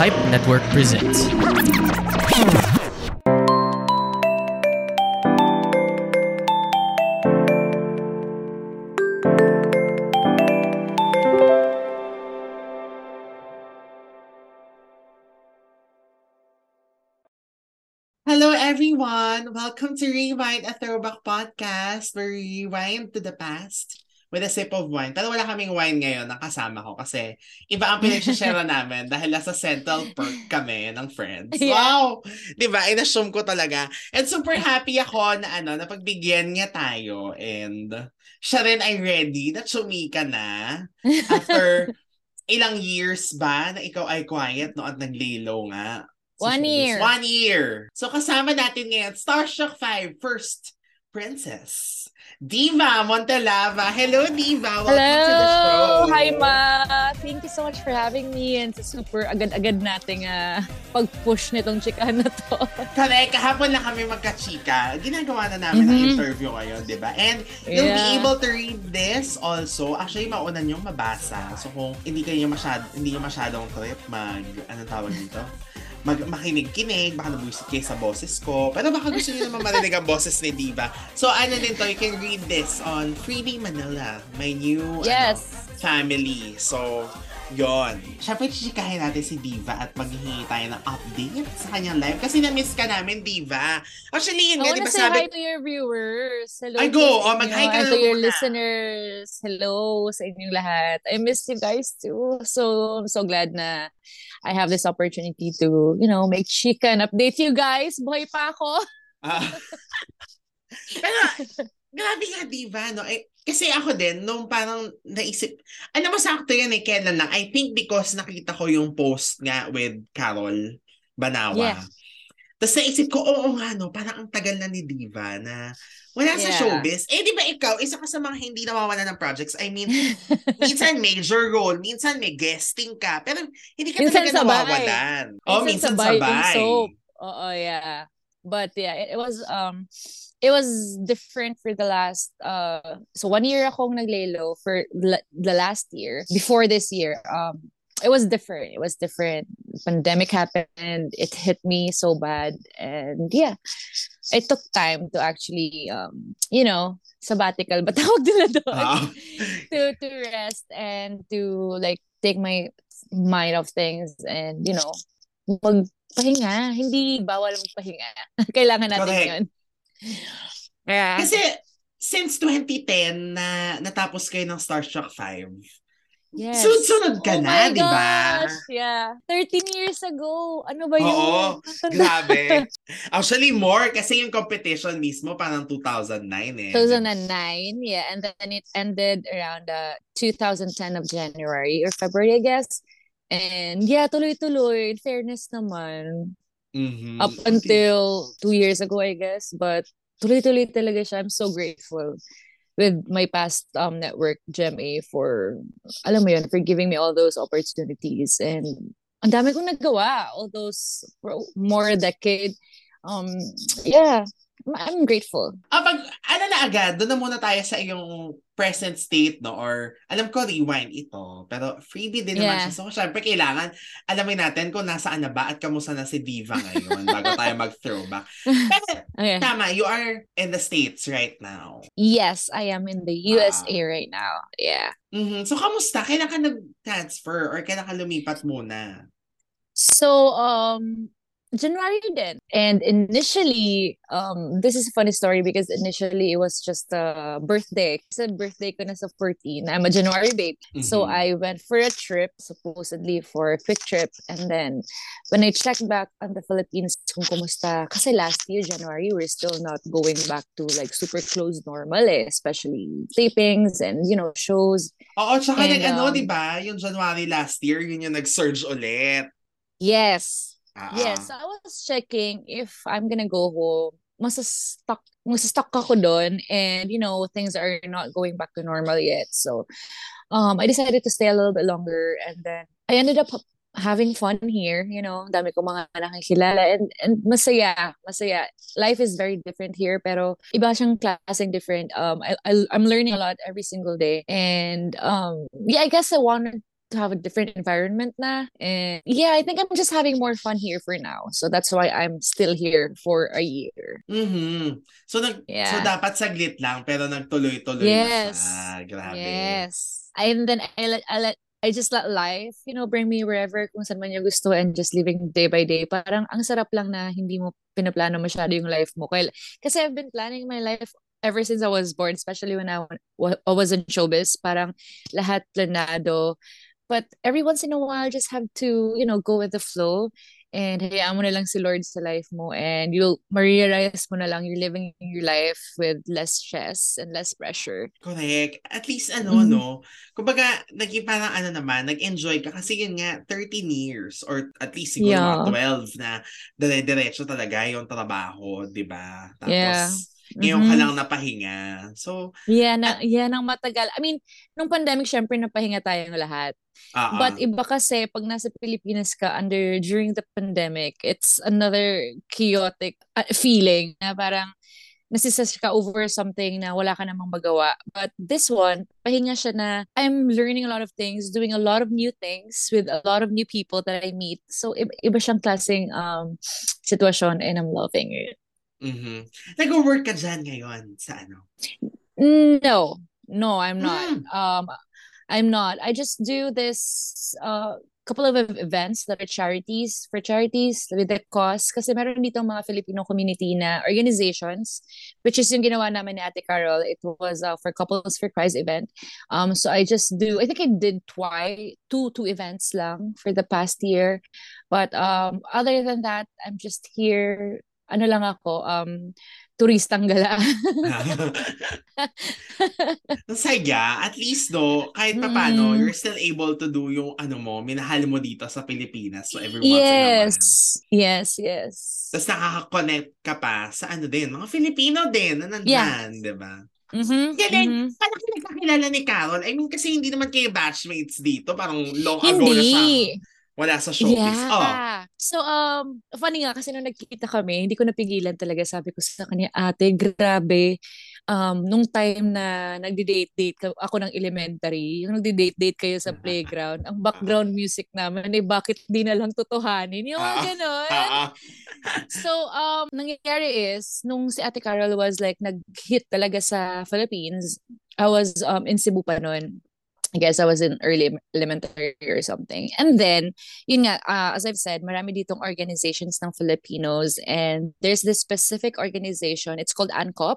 Hype Network presents. Hello, everyone. Welcome to Rewind, a throwback podcast where we rewind to the past with a sip of wine. Pero wala kaming wine ngayon na kasama ko kasi iba ang pinag-share namin dahil nasa Central Perk kami ng friends. Yeah. Wow! Di ba? In-assume ko talaga. And super happy ako na ano, na pagbigyan niya tayo and siya rin ay ready na tsumika na after ilang years ba na ikaw ay quiet no at naglilo nga. sa One year. One year. So kasama natin ngayon, Starstruck 5 First Princess. Diva Montelava. Hello, Diva. Welcome to the show. Hello! Hi, Ma! Thank you so much for having me and sa super agad-agad nating ah, pag-push nitong chikahan na to. Correct. Kahapon lang kami magka-chika. Ginagawa na namin ang Mhm. interview ngayon, di ba? And you'll be Yeah. able to read this also. Actually, mauna niyong mabasa. So kung hindi kayo masyad, hindi niyo masyadong trip, mag, anong tawag dito? Mag, makinig-kinig, baka nabuisit kayo sa boses ko. Pero baka gusto niyo naman marinig ang boses ni Diva. So ano din to, you can read this on Freebie Manila, my new ano, Yes! family. So, yon. Siyempre, chichikahin natin si Diva at maghihingi tayo ng update sa kanyang live. Kasi na-miss ka namin, Diva. Actually, yun I nga, di ba say sabi... hi to your viewers. Hello Ay, go. Oh, mag-hi ka na to your muna. listeners. Hello sa inyong lahat. I miss you guys too. So, I'm so glad na I have this opportunity to, you know, make chika and update you guys. Buhay pa ako. Ah. Pero, grabe nga, Diva, no? Eh, kasi ako din, nung parang naisip, ano mo sakto yan eh, kailan lang? I think because nakita ko yung post nga with Carol Banawa. Yeah. Tapos naisip ko, oo nga, no, parang ang tagal na ni Diva na wala sa Yeah. showbiz. Eh, di ba ikaw, isa ka sa mga hindi nawawala ng projects. I mean, minsan major role, minsan may guesting ka, pero hindi ka Minsan talaga sabay. nawawalan. Oh, minsan sabay sabay. in soap. Oo, yeah. But yeah, it, it was um it was different for the last uh so one year akong naglelo for the last year before this year um it was different it was different pandemic happened it hit me so bad and yeah it took time to actually um you know sabbatical but tawag nila doon? Ah. to to rest and to like take my mind off things and you know magpahinga. Hindi bawal magpahinga. Kailangan natin Correct. yun. Yeah. Kasi since 2010 na natapos kayo ng Starstruck 5, yes. sunod-sunod ka oh na, di ba? gosh, yeah 13 years ago ano ba yun Oo, grabe. Actually, more kasi yung competition mismo parang 2009 eh. 2009 yeah and then it ended around uh, 2010 of January or February I guess and yeah tuloy-tuloy in fairness naman Mhm. up until two years ago, I guess. But tuloy-tuloy talaga siya. I'm so grateful with my past um network, GMA, for, alam mo yun, for giving me all those opportunities. And ang dami kong nagawa, all those more decade. Um, yeah, I'm, grateful. Ah, pag, ano na agad, doon na muna tayo sa iyong present state, no? Or, alam ko, rewind ito. Pero freebie din naman Yeah. siya. So, syempre, kailangan alamin natin kung nasaan na ba at kamusta na si Diva ngayon bago tayo mag-throwback. Pero, Okay. tama, you are in the States right now. Yes, I am in the USA right now. Yeah. Mhm. So, kamusta? Kailan ka nag-transfer or kailan ka lumipat muna? So, um, January din. And initially, um, this is a funny story because initially it was just a birthday. Sa birthday ko na sa 14. I'm a January babe. So Mhm. I went for a trip, supposedly for a quick trip. And then when I checked back on the Philippines kung kumusta, kasi last year, January, we're still not going back to like super close normal eh, especially tapings and, you know, shows. Oo, tsaka And, nag-ano, um, di ba? Yung January last year, yun yung nag-surge ulit. Yes. Ah, Yes, ah. I was checking if I'm gonna go home. Masa-stuck, masa-stuck ako doon and, you know, things are not going back to normal yet. So, um, I decided to stay a little bit longer and then I ended up having fun here, you know, dami ko mga nakikilala and, and masaya, masaya. Life is very different here pero iba siyang klaseng different. Um, I, I, I'm learning a lot every single day and um, yeah, I guess I wanted to have a different environment na. And yeah, I think I'm just having more fun here for now. So that's why I'm still here for a year. Mm-hmm. So, nag, Yeah. so dapat saglit lang, pero nagtuloy-tuloy Yes. na siya. Grabe. Yes. And then I let, I let I just let life, you know, bring me wherever kung saan man niya gusto and just living day by day. Parang ang sarap lang na hindi mo pinaplano masyado yung life mo. Kaya, kasi I've been planning my life ever since I was born, especially when I, I was in showbiz. Parang lahat planado. But every once in a while, just have to, you know, go with the flow. And hayaan mo na lang si Lord sa life mo and you'll ma-realize mo na lang you're living your life with less stress and less pressure. Correct. At least ano, Mhm. no? Kumbaga, naging parang ano naman, nag-enjoy ka. Kasi yun nga, 13 years or at least siguro Yeah. mga 12 na dire-diretso talaga yung trabaho, di ba? Tapos, Yeah. Ngayon ka Mhm. lang napahinga. So, Yan, na, yan ang matagal. I mean, nung pandemic, syempre napahinga tayong lahat. ah But iba kasi, pag nasa Pilipinas ka under during the pandemic, it's another chaotic uh, feeling na parang nasistress ka over something na wala ka namang magawa. But this one, pahinga siya na I'm learning a lot of things, doing a lot of new things with a lot of new people that I meet. So, iba, iba siyang klaseng um, sitwasyon and I'm loving it. Mhm. nag-work ka dyan ngayon sa ano? No, no, I'm not. Mm. Um, I'm not. I just do this uh couple of ev- events that are charities for charities with the cause kasi meron dito mga Filipino community na organizations which is yung ginawa namin ni Ate Carol it was uh, for couples for Christ event um so I just do I think I did twice two two events lang for the past year but um other than that I'm just here ano lang ako um turistang gala saya, at least do, kahit papano, Mm. you're still able to do yung ano mo, minahal mo dito sa Pilipinas. So every once in a Yes. while. Yes, yes. Tapos nakaka-connect ka pa sa ano din, mga Filipino din na nandyan, di ba? Mhm. Galing. mhm. Paano ka nagkakilala ni Carol? I mean, kasi hindi naman kayo batchmates dito. Parang long ago na siya. Wala sa showbiz. Oh. Yeah. So, um, funny nga, kasi nung nagkita kami, hindi ko napigilan talaga. Sabi ko sa kanya, ate, grabe. Um, nung time na nagdi-date-date ako ng elementary, yung nagdi-date-date kayo sa playground, ang background music namin, eh, bakit di na lang tutuhanin? Yung mga Ah. ganon. Ah, ah. So, um, nangyayari is, nung si Ate Carol was like, nag-hit talaga sa Philippines, I was um, in Cebu pa noon. I guess I was in early elementary or something. And then, yun nga, uh, as I've said, marami ditong organizations ng Filipinos and there's this specific organization, it's called ANCOP.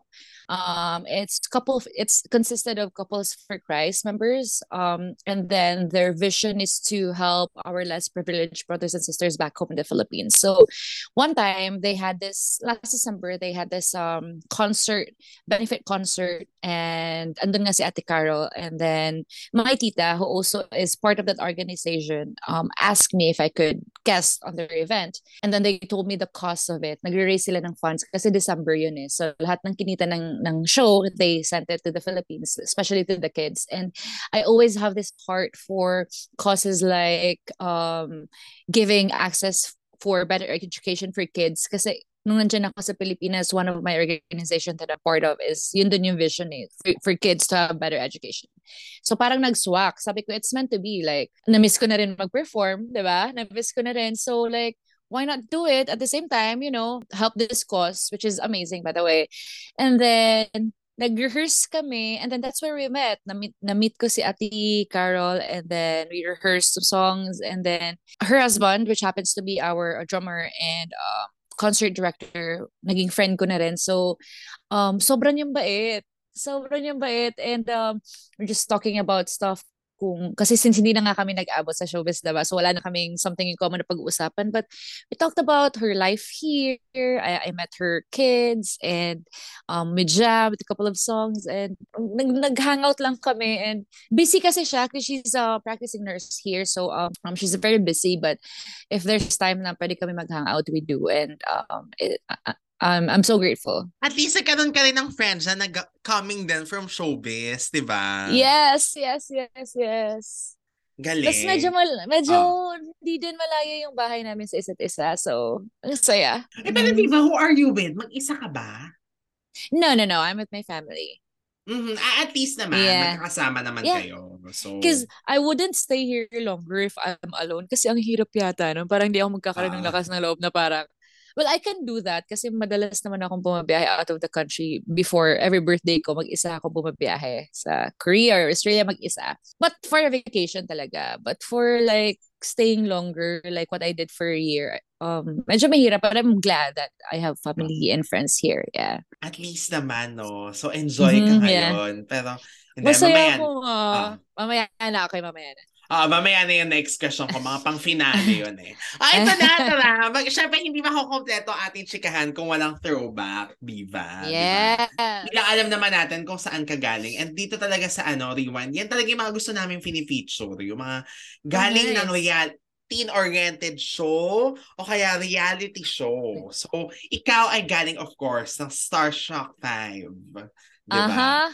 Um, it's couple, it's consisted of Couples for Christ members. Um, and then their vision is to help our less privileged brothers and sisters back home in the Philippines. So one time they had this, last December, they had this um concert, benefit concert and andun nga si Ate Carol and then my tita who also is part of that organization um asked me if I could guest on their event. And then they told me the cost of it. Nagre-raise sila ng funds kasi December yun eh. So lahat ng kinita ng ng show they sent it to the Philippines especially to the kids. And I always have this heart for causes like um giving access for better education for kids kasi nung nandiyan ako sa Pilipinas, one of my organization that I'm part of is yun dun yung vision eh, for, for kids to have better education. So parang nag-swak. Sabi ko, it's meant to be. Like, na-miss ko na rin mag-perform, di ba? Na-miss ko na rin. So like, why not do it at the same time, you know, help this cause, which is amazing, by the way. And then, nag-rehearse kami and then that's where we met. Na-meet, na-meet ko si Ate Carol and then we rehearsed some songs and then her husband, which happens to be our drummer and um, concert director, naging friend ko na rin. So, um, sobrang yung bait. Sobrang yung bait. And um, we're just talking about stuff kung, kasi since hindi na nga kami nag-abot sa showbiz, diba? So wala na kaming something in common na pag-uusapan. But we talked about her life here. I, I met her kids and um, we jammed a couple of songs and nag, nag-hangout lang kami and busy kasi siya kasi she's a practicing nurse here. So um, um, she's very busy but if there's time na pwede kami mag-hangout, we do. And um, it, I, I'm, I'm so grateful. At least nagkaroon ka rin ng friends na nag- coming din from showbiz, di ba? Yes, yes, yes, yes. Galing. Tapos medyo, mal- medyo hindi din malayo yung bahay namin sa isa't isa. So, ang saya. Eh, pero di ba, who are you with? Mag-isa ka ba? No, no, no. I'm with my family. Mm-hmm. Ah, at least naman, Yeah. magkakasama naman Yeah. kayo. So, Because I wouldn't stay here longer if I'm alone. Kasi ang hirap yata. No? Parang hindi ako magkakaroon ng Ah. lakas ng loob na parang, well, I can do that kasi madalas naman akong bumabiyahe out of the country before every birthday ko. Mag-isa ako bumabiyahe sa Korea or Australia mag-isa. But for a vacation talaga. But for like staying longer, like what I did for a year, um, medyo mahirap. But I'm glad that I have family and friends here. Yeah. at least naman, no? So, enjoy ka Mhm, yeah. ngayon. Pero, hindi, Masaya mamaya, ako. ah. Ah. mamaya na. Okay, mamaya na. Ah, mamaya na yung next question ko. Mga pang-finale yun eh. Ah, ito na, ito na. Mag, syempre, hindi makukompleto ating chikahan kung walang throwback, diba? Yeah. Diba? Bilang alam naman natin kung saan ka galing. And dito talaga sa ano, Rewind, yan talaga yung mga gusto namin finifeature. Yung mga galing nice. ng real teen-oriented show o kaya reality show. So, ikaw ay galing, of course, ng Starshock 5. Diba? Aha.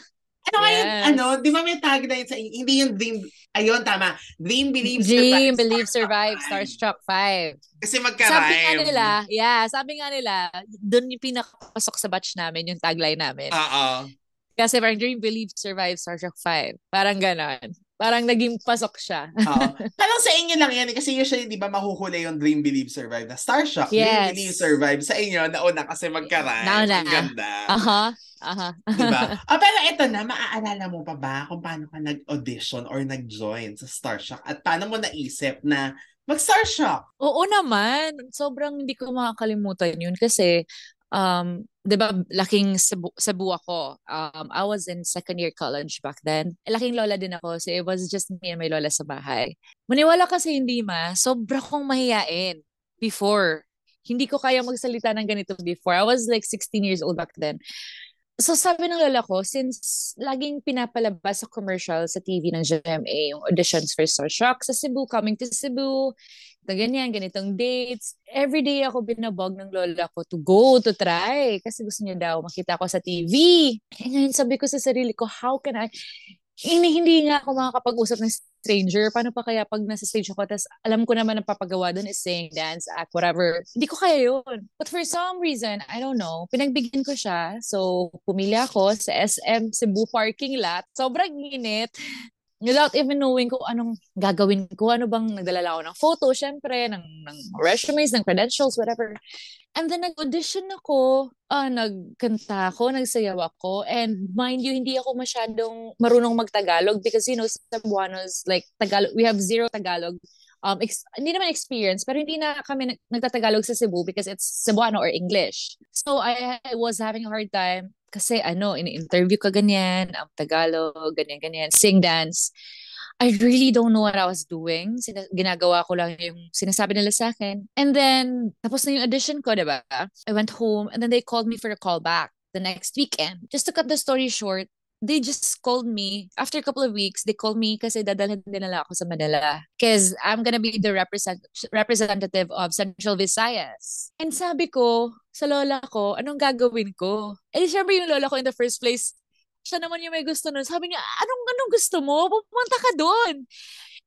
Ano Yes. ano, di ba may tagline sa, hindi yung dream, ayun, tama, dream, believe, Dream, survive, Believe, Starstruck Survive. Starstruck 5. Kasi Sabi nga magka-rhyme. nila, yeah, sabi nga nila, doon yung pinakapasok sa batch namin, yung tagline namin. Oo. Kasi parang Dream, Believe, Survive, Starstruck 5. Parang ganon. Parang naging pasok siya. Oo. Parang sa inyo lang yan. eh, Kasi usually, di ba, mahuhuli yung Dream, Believe, Survive na Starshock. Dream, Yes. Believe, Survive. Sa inyo, nauna kasi magka-rhyme. Nauna. Ang ganda. Aha. Aha. Di ba? Ah, pero ito na, maaalala mo pa ba kung paano ka nag-audition or nag-join sa Starshock? At paano mo naisip na mag-Starshock? Oo naman. Sobrang hindi ko makakalimutan yun kasi um, 'di ba, laking Cebu, Cebu ako. Um, I was in second year college back then. Laking lola din ako. So it was just me and my lola sa bahay. Maniwala kasi hindi ma, sobra kong mahiyain before. Hindi ko kaya magsalita ng ganito before. I was like 16 years old back then. So sabi ng lola ko, since laging pinapalabas sa commercial sa TV ng GMA, yung auditions for Starshock sa Cebu, coming to Cebu, ito ganyan, ganitong dates. Every day ako binabog ng lola ko to go, to try. Kasi gusto niya daw makita ko sa TV. Eh ngayon sabi ko sa sarili ko, how can I? Hindi, hindi nga ako makakapag-usap ng stranger. Paano pa kaya pag nasa stage ako, tapos alam ko naman ang papagawa doon is sing, dance, act, whatever. Hindi ko kaya yun. But for some reason, I don't know, pinagbigyan ko siya. So, pumili ako sa SM Cebu parking lot. Sobrang init without even knowing kung anong gagawin ko, ano bang nagdala ako ng photo, syempre, ng, ng resumes, ng credentials, whatever. And then nag-audition ako, ah, nagkanta ako, nagsayaw ako, and mind you, hindi ako masyadong marunong mag-Tagalog because, you know, Cebuanos, like, Tagalog, we have zero Tagalog um ex- hindi naman experience pero hindi na kami nag- nagtatagalog sa Cebu because it's Cebuano or English. So I, I was having a hard time kasi ano, ini-interview ka ganyan, ang Tagalog, ganyan ganyan, sing dance. I really don't know what I was doing. Sina- ginagawa ko lang yung sinasabi nila sa akin. And then, tapos na yung audition ko, diba? I went home and then they called me for a call back the next weekend. Just to cut the story short, they just called me after a couple of weeks they called me kasi dadalhin din nila ako sa Manila. Because I'm gonna be the represent representative of Central Visayas. And sabi ko sa lola ko anong gagawin ko? Eh syempre yung lola ko in the first place siya naman yung may gusto nun. Sabi niya anong anong gusto mo? Pumunta ka doon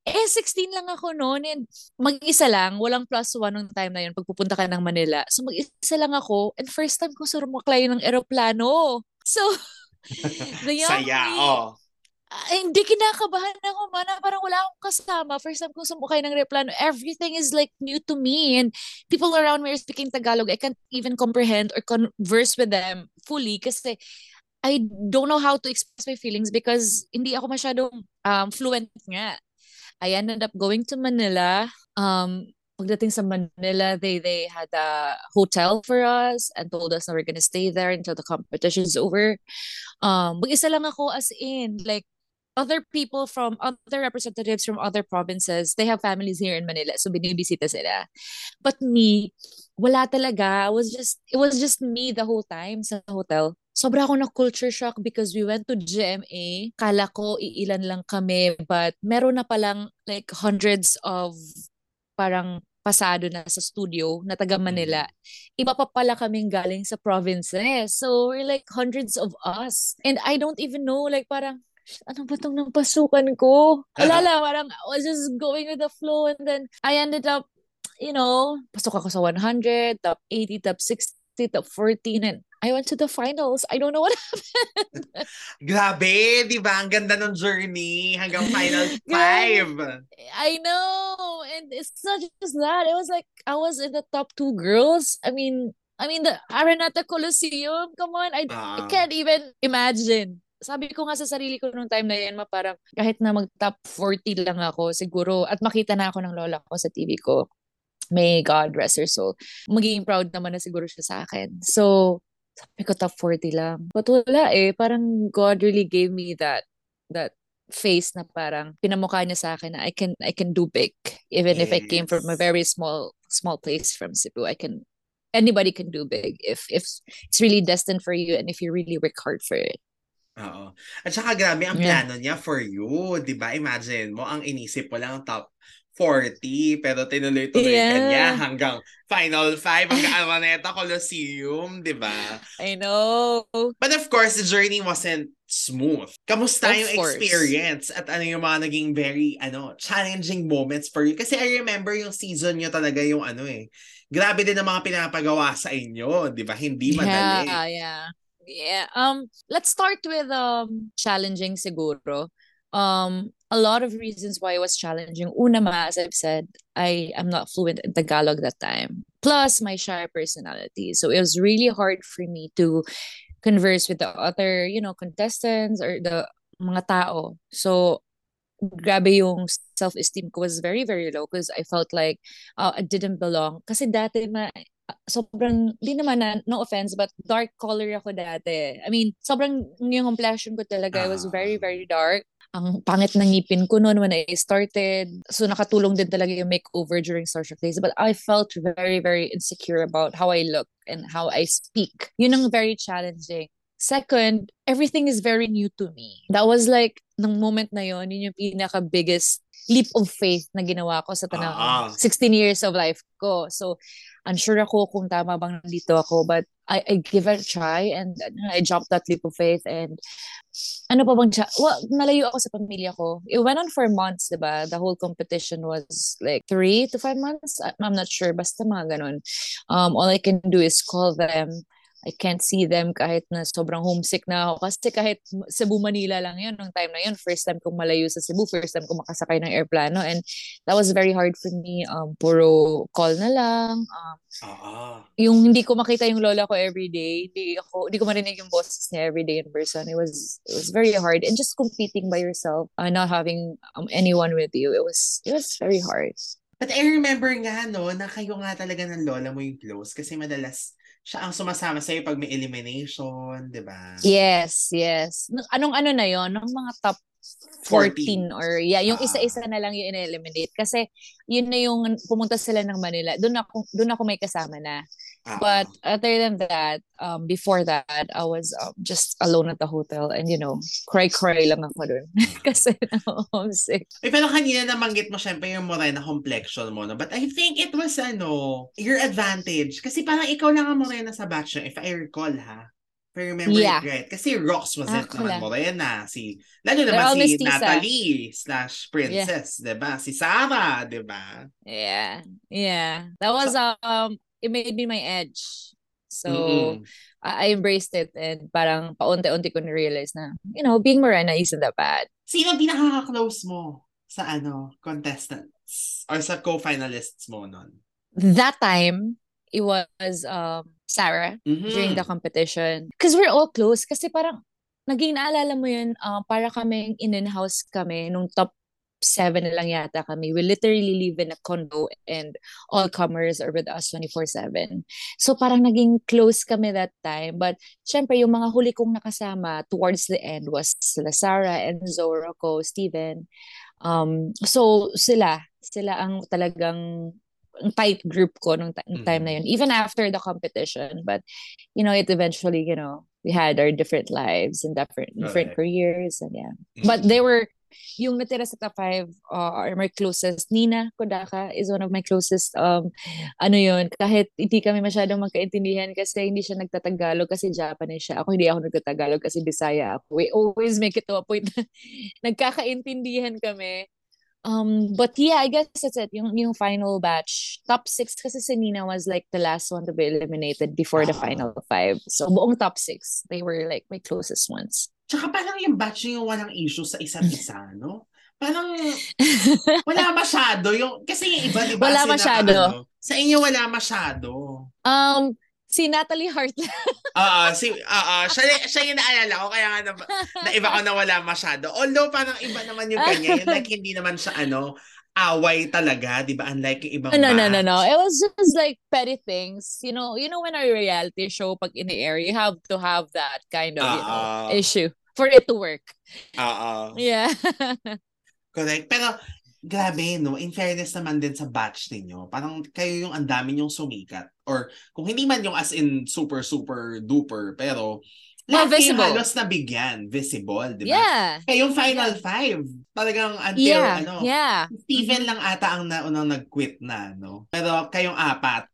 eh, 16 lang ako noon and mag-isa lang, walang plus one nung time na yun pagpupunta ka ng Manila. So mag-isa lang ako and first time ko sumaklay ng eroplano. So, Saya, oh. ah, hindi kinakabahan ako man. Parang wala akong kasama. First time kong sumakay ng aeroplano. Everything is like new to me. And people around me are speaking Tagalog. I can't even comprehend or converse with them fully kasi I don't know how to express my feelings because hindi ako masyadong um, fluent nga. I ended up going to Manila. Um, pagdating sa Manila, they they had a hotel for us and told us that we're gonna stay there until the competition's over. Um, mag-isa lang ako as in, like, other people from other representatives from other provinces, they have families here in Manila, so binibisita sila. But me, wala talaga. It was just, it was just me the whole time sa hotel. Sobra ako na culture shock because we went to GMA. Kala ko iilan lang kami, but meron na palang like hundreds of parang pasado na sa studio na taga Manila. Iba pa pala kaming galing sa provinces. So we're like hundreds of us. And I don't even know like parang ano ba itong napasukan ko? Wala lang, parang I was just going with the flow and then I ended up, you know, pasok ako sa 100, top 80, top 60, top 14 and I went to the finals. I don't know what happened. Grabe, di ba? Ang ganda ng journey hanggang final five. I know. And it's not just that. It was like, I was in the top two girls. I mean, I mean, the Arenata Coliseum, come on. I, uh, I can't even imagine. Sabi ko nga sa sarili ko nung time na yan, ma parang kahit na mag-top 40 lang ako, siguro, at makita na ako ng lola ko sa TV ko, may God rest her soul, magiging proud naman na siguro siya sa akin. So, sabi ko top 40 lang. But wala eh. Parang God really gave me that that face na parang pinamukha niya sa akin na I can I can do big even yes. if I came from a very small small place from Cebu I can anybody can do big if if it's really destined for you and if you really work hard for it Oo. At saka grabe ang yeah. plano niya for you, 'di ba? Imagine mo ang inisip mo lang top 40 pero tinuloy-tuloy yeah. ka niya hanggang Final 5 hanggang Araneta Coliseum, 'di ba? I know. But of course, the journey wasn't smooth. Kamusta of yung course. experience at ano yung mga naging very ano challenging moments for you? Kasi I remember yung season niyo talaga yung ano eh. Grabe din ang mga pinapagawa sa inyo, 'di ba? Hindi madali. Yeah, yeah. Yeah. Um let's start with um challenging siguro. Um a lot of reasons why it was challenging. Una ma, as I've said, I am not fluent in Tagalog that time. Plus my shy personality. So it was really hard for me to converse with the other, you know, contestants or the mga tao. So grabe yung self-esteem ko was very, very low because I felt like uh, I didn't belong. Kasi dati ma, sobrang, di naman na, no offense, but dark color ako dati. I mean, sobrang yung complexion ko talaga, uh, was very, very dark ang pangit ng ngipin ko noon when I started. So nakatulong din talaga yung makeover during Starstruck Days. But I felt very, very insecure about how I look and how I speak. Yun ang very challenging. Second, everything is very new to me. That was like, nung moment na yon yun yung pinaka-biggest leap of faith na ginawa ko sa tanang uh-huh. Ah. 16 years of life ko. So, unsure ako kung tama bang nandito ako but I, I give it a try and I jumped that leap of faith and ano pa bang well, nalayo ako sa pamilya ko. It went on for months, diba? The whole competition was like three to five months. I'm not sure. Basta mga ganun. Um, all I can do is call them I can't see them kahit na sobrang homesick na ako. Kasi kahit Cebu, Manila lang yun, nung time na yun, first time kong malayo sa Cebu, first time kong makasakay ng airplano. And that was very hard for me. Um, puro call na lang. Um, uh-huh. Yung hindi ko makita yung lola ko every day. Hindi, ako, hindi ko marinig yung boses niya every day in person. It was, it was very hard. And just competing by yourself, uh, not having um, anyone with you, it was, it was very hard. But I remember nga, no, na kayo nga talaga ng lola mo yung close kasi madalas siya ang sumasama sa'yo pag may elimination, di ba? Yes, yes. Anong ano na yon Nung mga top 14, 14 or yeah, yung uh, isa-isa na lang yung in-eliminate kasi yun na yung pumunta sila ng Manila. Doon ako doon ako may kasama na. But other than that, um before that, I was um, just alone at the hotel and you know, cry-cry lang ako doon kasi homesick. Eh, pero kanina namanggit mo syempre yung morena complexion mo, no? But I think it was ano, your advantage kasi parang ikaw lang ang morena sa batch if I recall ha. If I remember yeah. it right. Kasi Rox was ah, it naman Morena. Si, lalo naman si mestiza. Natalie slash Princess, yeah. diba? Si Sarah, diba? Yeah. Yeah. That was, so, um, it made me my edge. So, mm-hmm. I, I embraced it and parang paunti-unti ko na-realize na, you know, being Morena isn't that bad. Sino pinakaka-close mo sa ano, contestants? Or sa co-finalists mo nun? That time, it was um Sarah mm-hmm. during the competition. Because we're all close. Kasi parang, naging naalala mo yun, uh, para kami in-house kami nung top seven lang yata kami. We literally live in a condo and all comers are with us 24-7. So parang naging close kami that time. But syempre, yung mga huli kong nakasama towards the end was sila Sarah, Enzo, Rocco, Steven. Um, so sila, sila ang talagang tight group ko nung time mm. na yun even after the competition but you know it eventually you know we had our different lives and different different okay. careers and yeah mm. but they were yung natira sa top 5 uh, are my closest Nina Kodaka is one of my closest um ano yun kahit hindi kami masyadong magkaintindihan kasi hindi siya nagtatagalog kasi Japanese siya ako hindi ako nagtatagalog kasi Bisaya ako we always make it to a point na nagkakaintindihan kami Um, but yeah, I guess that's it. Yung, yung final batch. Top six kasi si Nina was like the last one to be eliminated before the final five. So buong top six, they were like my closest ones. Tsaka parang yung batch yung walang issue sa isa't isa, no? Parang wala masyado. Yung, kasi yung iba, di ba? Wala sina- masyado. ano, sa inyo wala masyado. um, si Natalie Hart. Oo, si, oo, siya, siya yung naalala ko, kaya nga na, na iba ko na wala masyado. Although parang iba naman yung kanya, yung like hindi naman siya ano, away talaga, di ba? Unlike yung ibang no, no, no, batch. no. It was just like petty things. You know, you know when a reality show pag in the air, you have to have that kind of, you know, issue for it to work. Oo. Yeah. Correct. Pero, grabe, no? In fairness naman din sa batch ninyo, parang kayo yung ang dami yung sumikat. Or, kung hindi man yung as in super, super duper, pero, Well, lahat kayo visible. halos nabigyan. Visible, di ba? yeah. Kaya yung final five, talagang until, Yeah. ano, Yeah. Steven lang ata ang naunang nag-quit na, no? Pero kayong apat,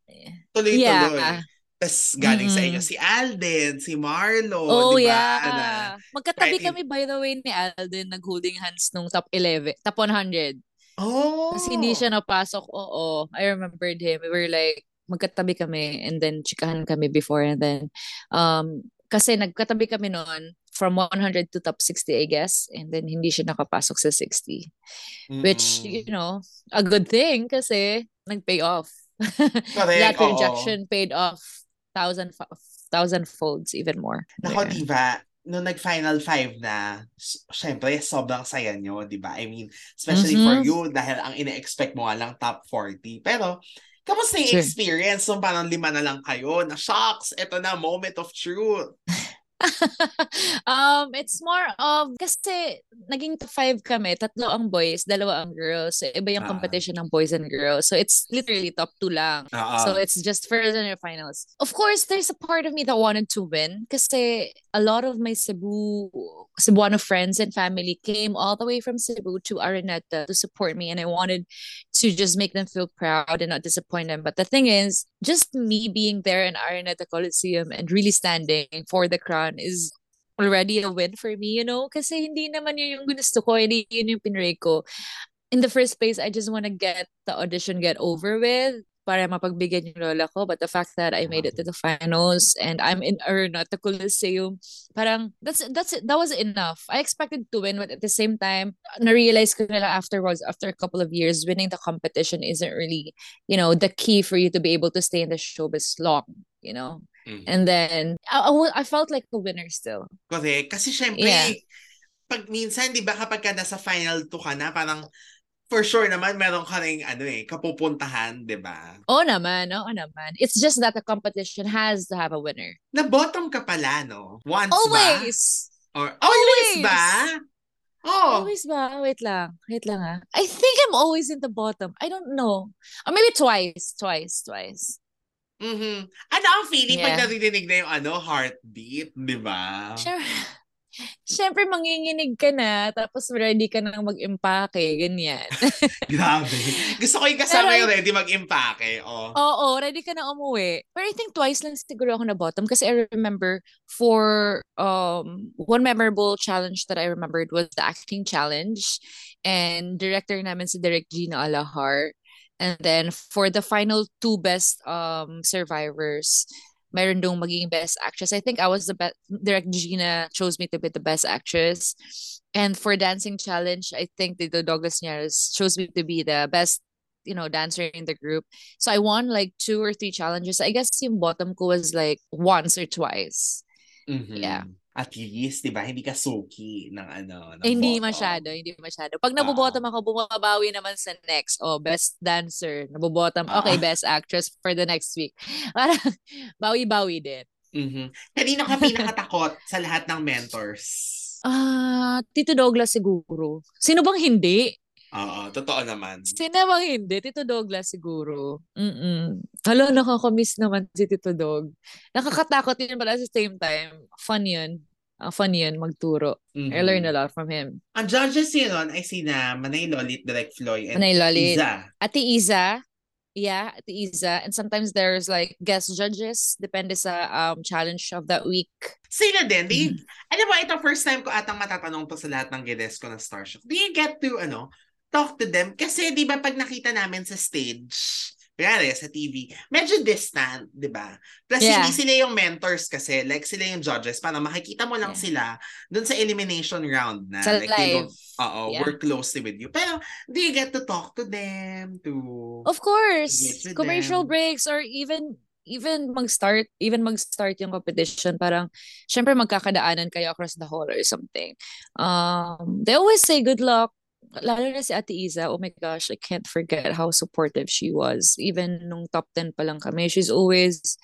tuloy-tuloy. Yeah. Tapos galing sa Mm-mm. inyo si Alden, si Marlo, Oh, di ba? yeah. Na, Magkatabi kami, by the way, ni Alden, nag-holding hands nung top 11, top 100. oh! Kasi hindi siya napasok. Oo. I remembered him. We were like, magkatabi kami and then chikahan kami before and then um kasi nagkatabi kami noon from 100 to top 60 I guess and then hindi siya nakapasok sa 60 which Mm-mm. you know a good thing kasi nag-pay off Correct, that rejection paid off thousand thousand folds even more Nako, Yeah. diba, nung nag-final five na, syempre, sobrang saya nyo, di ba? I mean, especially for Mhm. you, dahil ang ine-expect mo lang top 40. Pero, kamusta yung Sure. experience nung parang lima na lang kayo? Na shocks, eto na, moment of truth. um, it's more of, kasi naging top five kami, tatlo ang boys, dalawa ang girls. So, iba yung Ah. competition ng boys and girls. So, it's literally top two lang. Oo. So, it's just first and finals. Of course, there's a part of me that wanted to win kasi a lot of my Cebu, Cebuano friends and family came all the way from Cebu to Araneta to support me and I wanted to just make them feel proud and not disappoint them. But the thing is, just me being there in Araneta Coliseum and really standing for the crown is already a win for me, you know? Kasi hindi naman yun yung gusto ko, hindi yun yung pinray ko. In the first place, I just want to get the audition get over with para mapagbigyan yung lola ko. But the fact that I made it to the finals and I'm in Araneta Coliseum, parang that's that's. That was enough. I expected to win, but at the same time, na-realize ko nila afterwards, after a couple of years, winning the competition isn't really, you know, the key for you to be able to stay in the showbiz long, you know? Mhm. And then I, I, felt like a winner still. Correct. Kasi syempre, Yeah. pag minsan, di ba, kapag ka nasa final 2 ka na, parang, for sure naman, meron ka rin, ano eh, kapupuntahan, di ba? Oh naman, oo naman. It's just that the competition has to have a winner. Na-bottom ka pala, no? Once Always! ba? Or, always, Always! ba? Oh, Always ba? Wait lang. Wait lang ah. I think I'm always in the bottom. I don't know. Or maybe twice. Twice. Twice. mhm. Ano ang feeling pag Yeah. narinig na yung ano, heartbeat, di ba? Siyempre, siyempre manginginig ka na, tapos ready ka nang mag-impake, ganyan. Grabe. Gusto ko yung kasama Pero yung ready mag-impake. Oh. Oo, ready ka na umuwi. Pero I think twice lang siguro ako na bottom kasi I remember for um one memorable challenge that I remembered was the acting challenge and director namin si Direk Gina Alahar. And then for the final two best um survivors, meron dong magiging best actress. I think I was the best. Direct Gina chose me to be the best actress. And for dancing challenge, I think the, the Douglas Ñares chose me to be the best, you know, dancer in the group. So I won like two or three challenges. I guess yung bottom ko was like once or twice. Mhm. Yeah. At least, di ba, hindi ka suki ng ano, ng Eh, hindi bottom. masyado, hindi masyado. Pag nabobottom ako, bumabawi naman sa next. Oh, best dancer. Nabobottom. Okay, Ah. best actress for the next week. Parang bawi-bawi din. Mhm. Kanino ka pinakatakot sa lahat ng mentors? Ah, Tito Douglas siguro. Sino bang hindi? Oo, totoo naman. Sino bang hindi? Tito Douglas siguro. Mm-mm. Hala, nakakamiss naman si Tito Dog. Nakakatakot yun pala sa same time. Fun yun. Ah, fun yun, magturo. I Mhm. learned a lot from him. Ang judges yun nun ay sina Manay Lolit, Direk Floy, and Manay Lolit. Iza. Ate Iza, yeah, Ate Iza. And sometimes there's like guest judges, depende sa um challenge of that week. Sila din. Do you, Mm-hmm. alam mo, ito first time ko atang matatanong to sa lahat ng guests ko ng Starship. Do you get to, ano, talk to them. Kasi, di ba, pag nakita namin sa stage, kaya sa TV, medyo distant, di ba? Plus, Yeah. hindi sila yung mentors kasi. Like, sila yung judges. Parang makikita mo lang Yeah. sila dun sa elimination round na. Sa like, live. oo, Yeah. work closely with you. Pero, do you get to talk to them? To... Of course, with commercial them. breaks or even even mag-start, even mag-start yung competition, parang, syempre magkakadaanan kayo across the hall or something. Um, they always say good luck. Lalo na si Ate Iza, oh my gosh, I can't forget how supportive she was. Even nung top 10 pa lang kami, she's always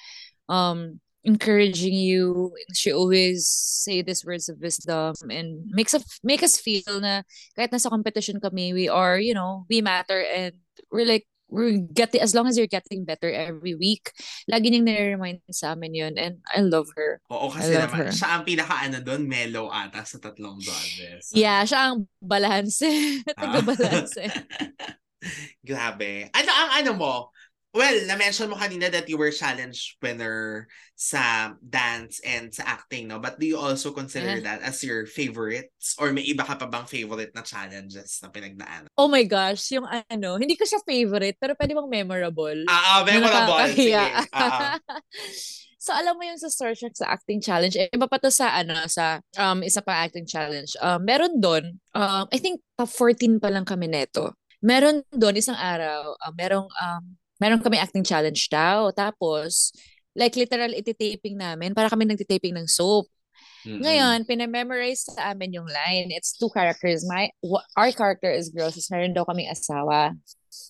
um encouraging you. She always say these words of wisdom and makes us make us feel na kahit nasa competition kami, we are, you know, we matter and we're like we're getting as long as you're getting better every week. Lagi niyang nare-remind sa amin yun and I love her. Oo, kasi love naman, her. siya ang pinaka-ano doon, mellow ata sa tatlong judges. Yeah, siya ang balanse. Taga-balanse. Grabe. Ano ang ano mo? Well, na-mention mo kanina that you were challenge winner sa dance and sa acting, no? But do you also consider Yeah. that as your favorites? Or may iba ka pa bang favorite na challenges na pinagdaan? Oh my gosh, yung ano, hindi ko siya favorite pero pwede bang memorable? Ah, ah, Na memorable. Sige. ah. so alam mo yung sa Star Trek sa acting challenge, eh, iba pa to sa ano sa um isa pa acting challenge. Um meron doon, um I think top 14 pa lang kami neto. Meron doon isang araw, um, merong um meron kami acting challenge daw. Tapos like literal iti-taping namin para kami nagti-taping ng soap. Mm-mm. Ngayon, pinamemorize sa amin yung line. It's two characters. My, our character is girls. Tapos meron daw kaming asawa.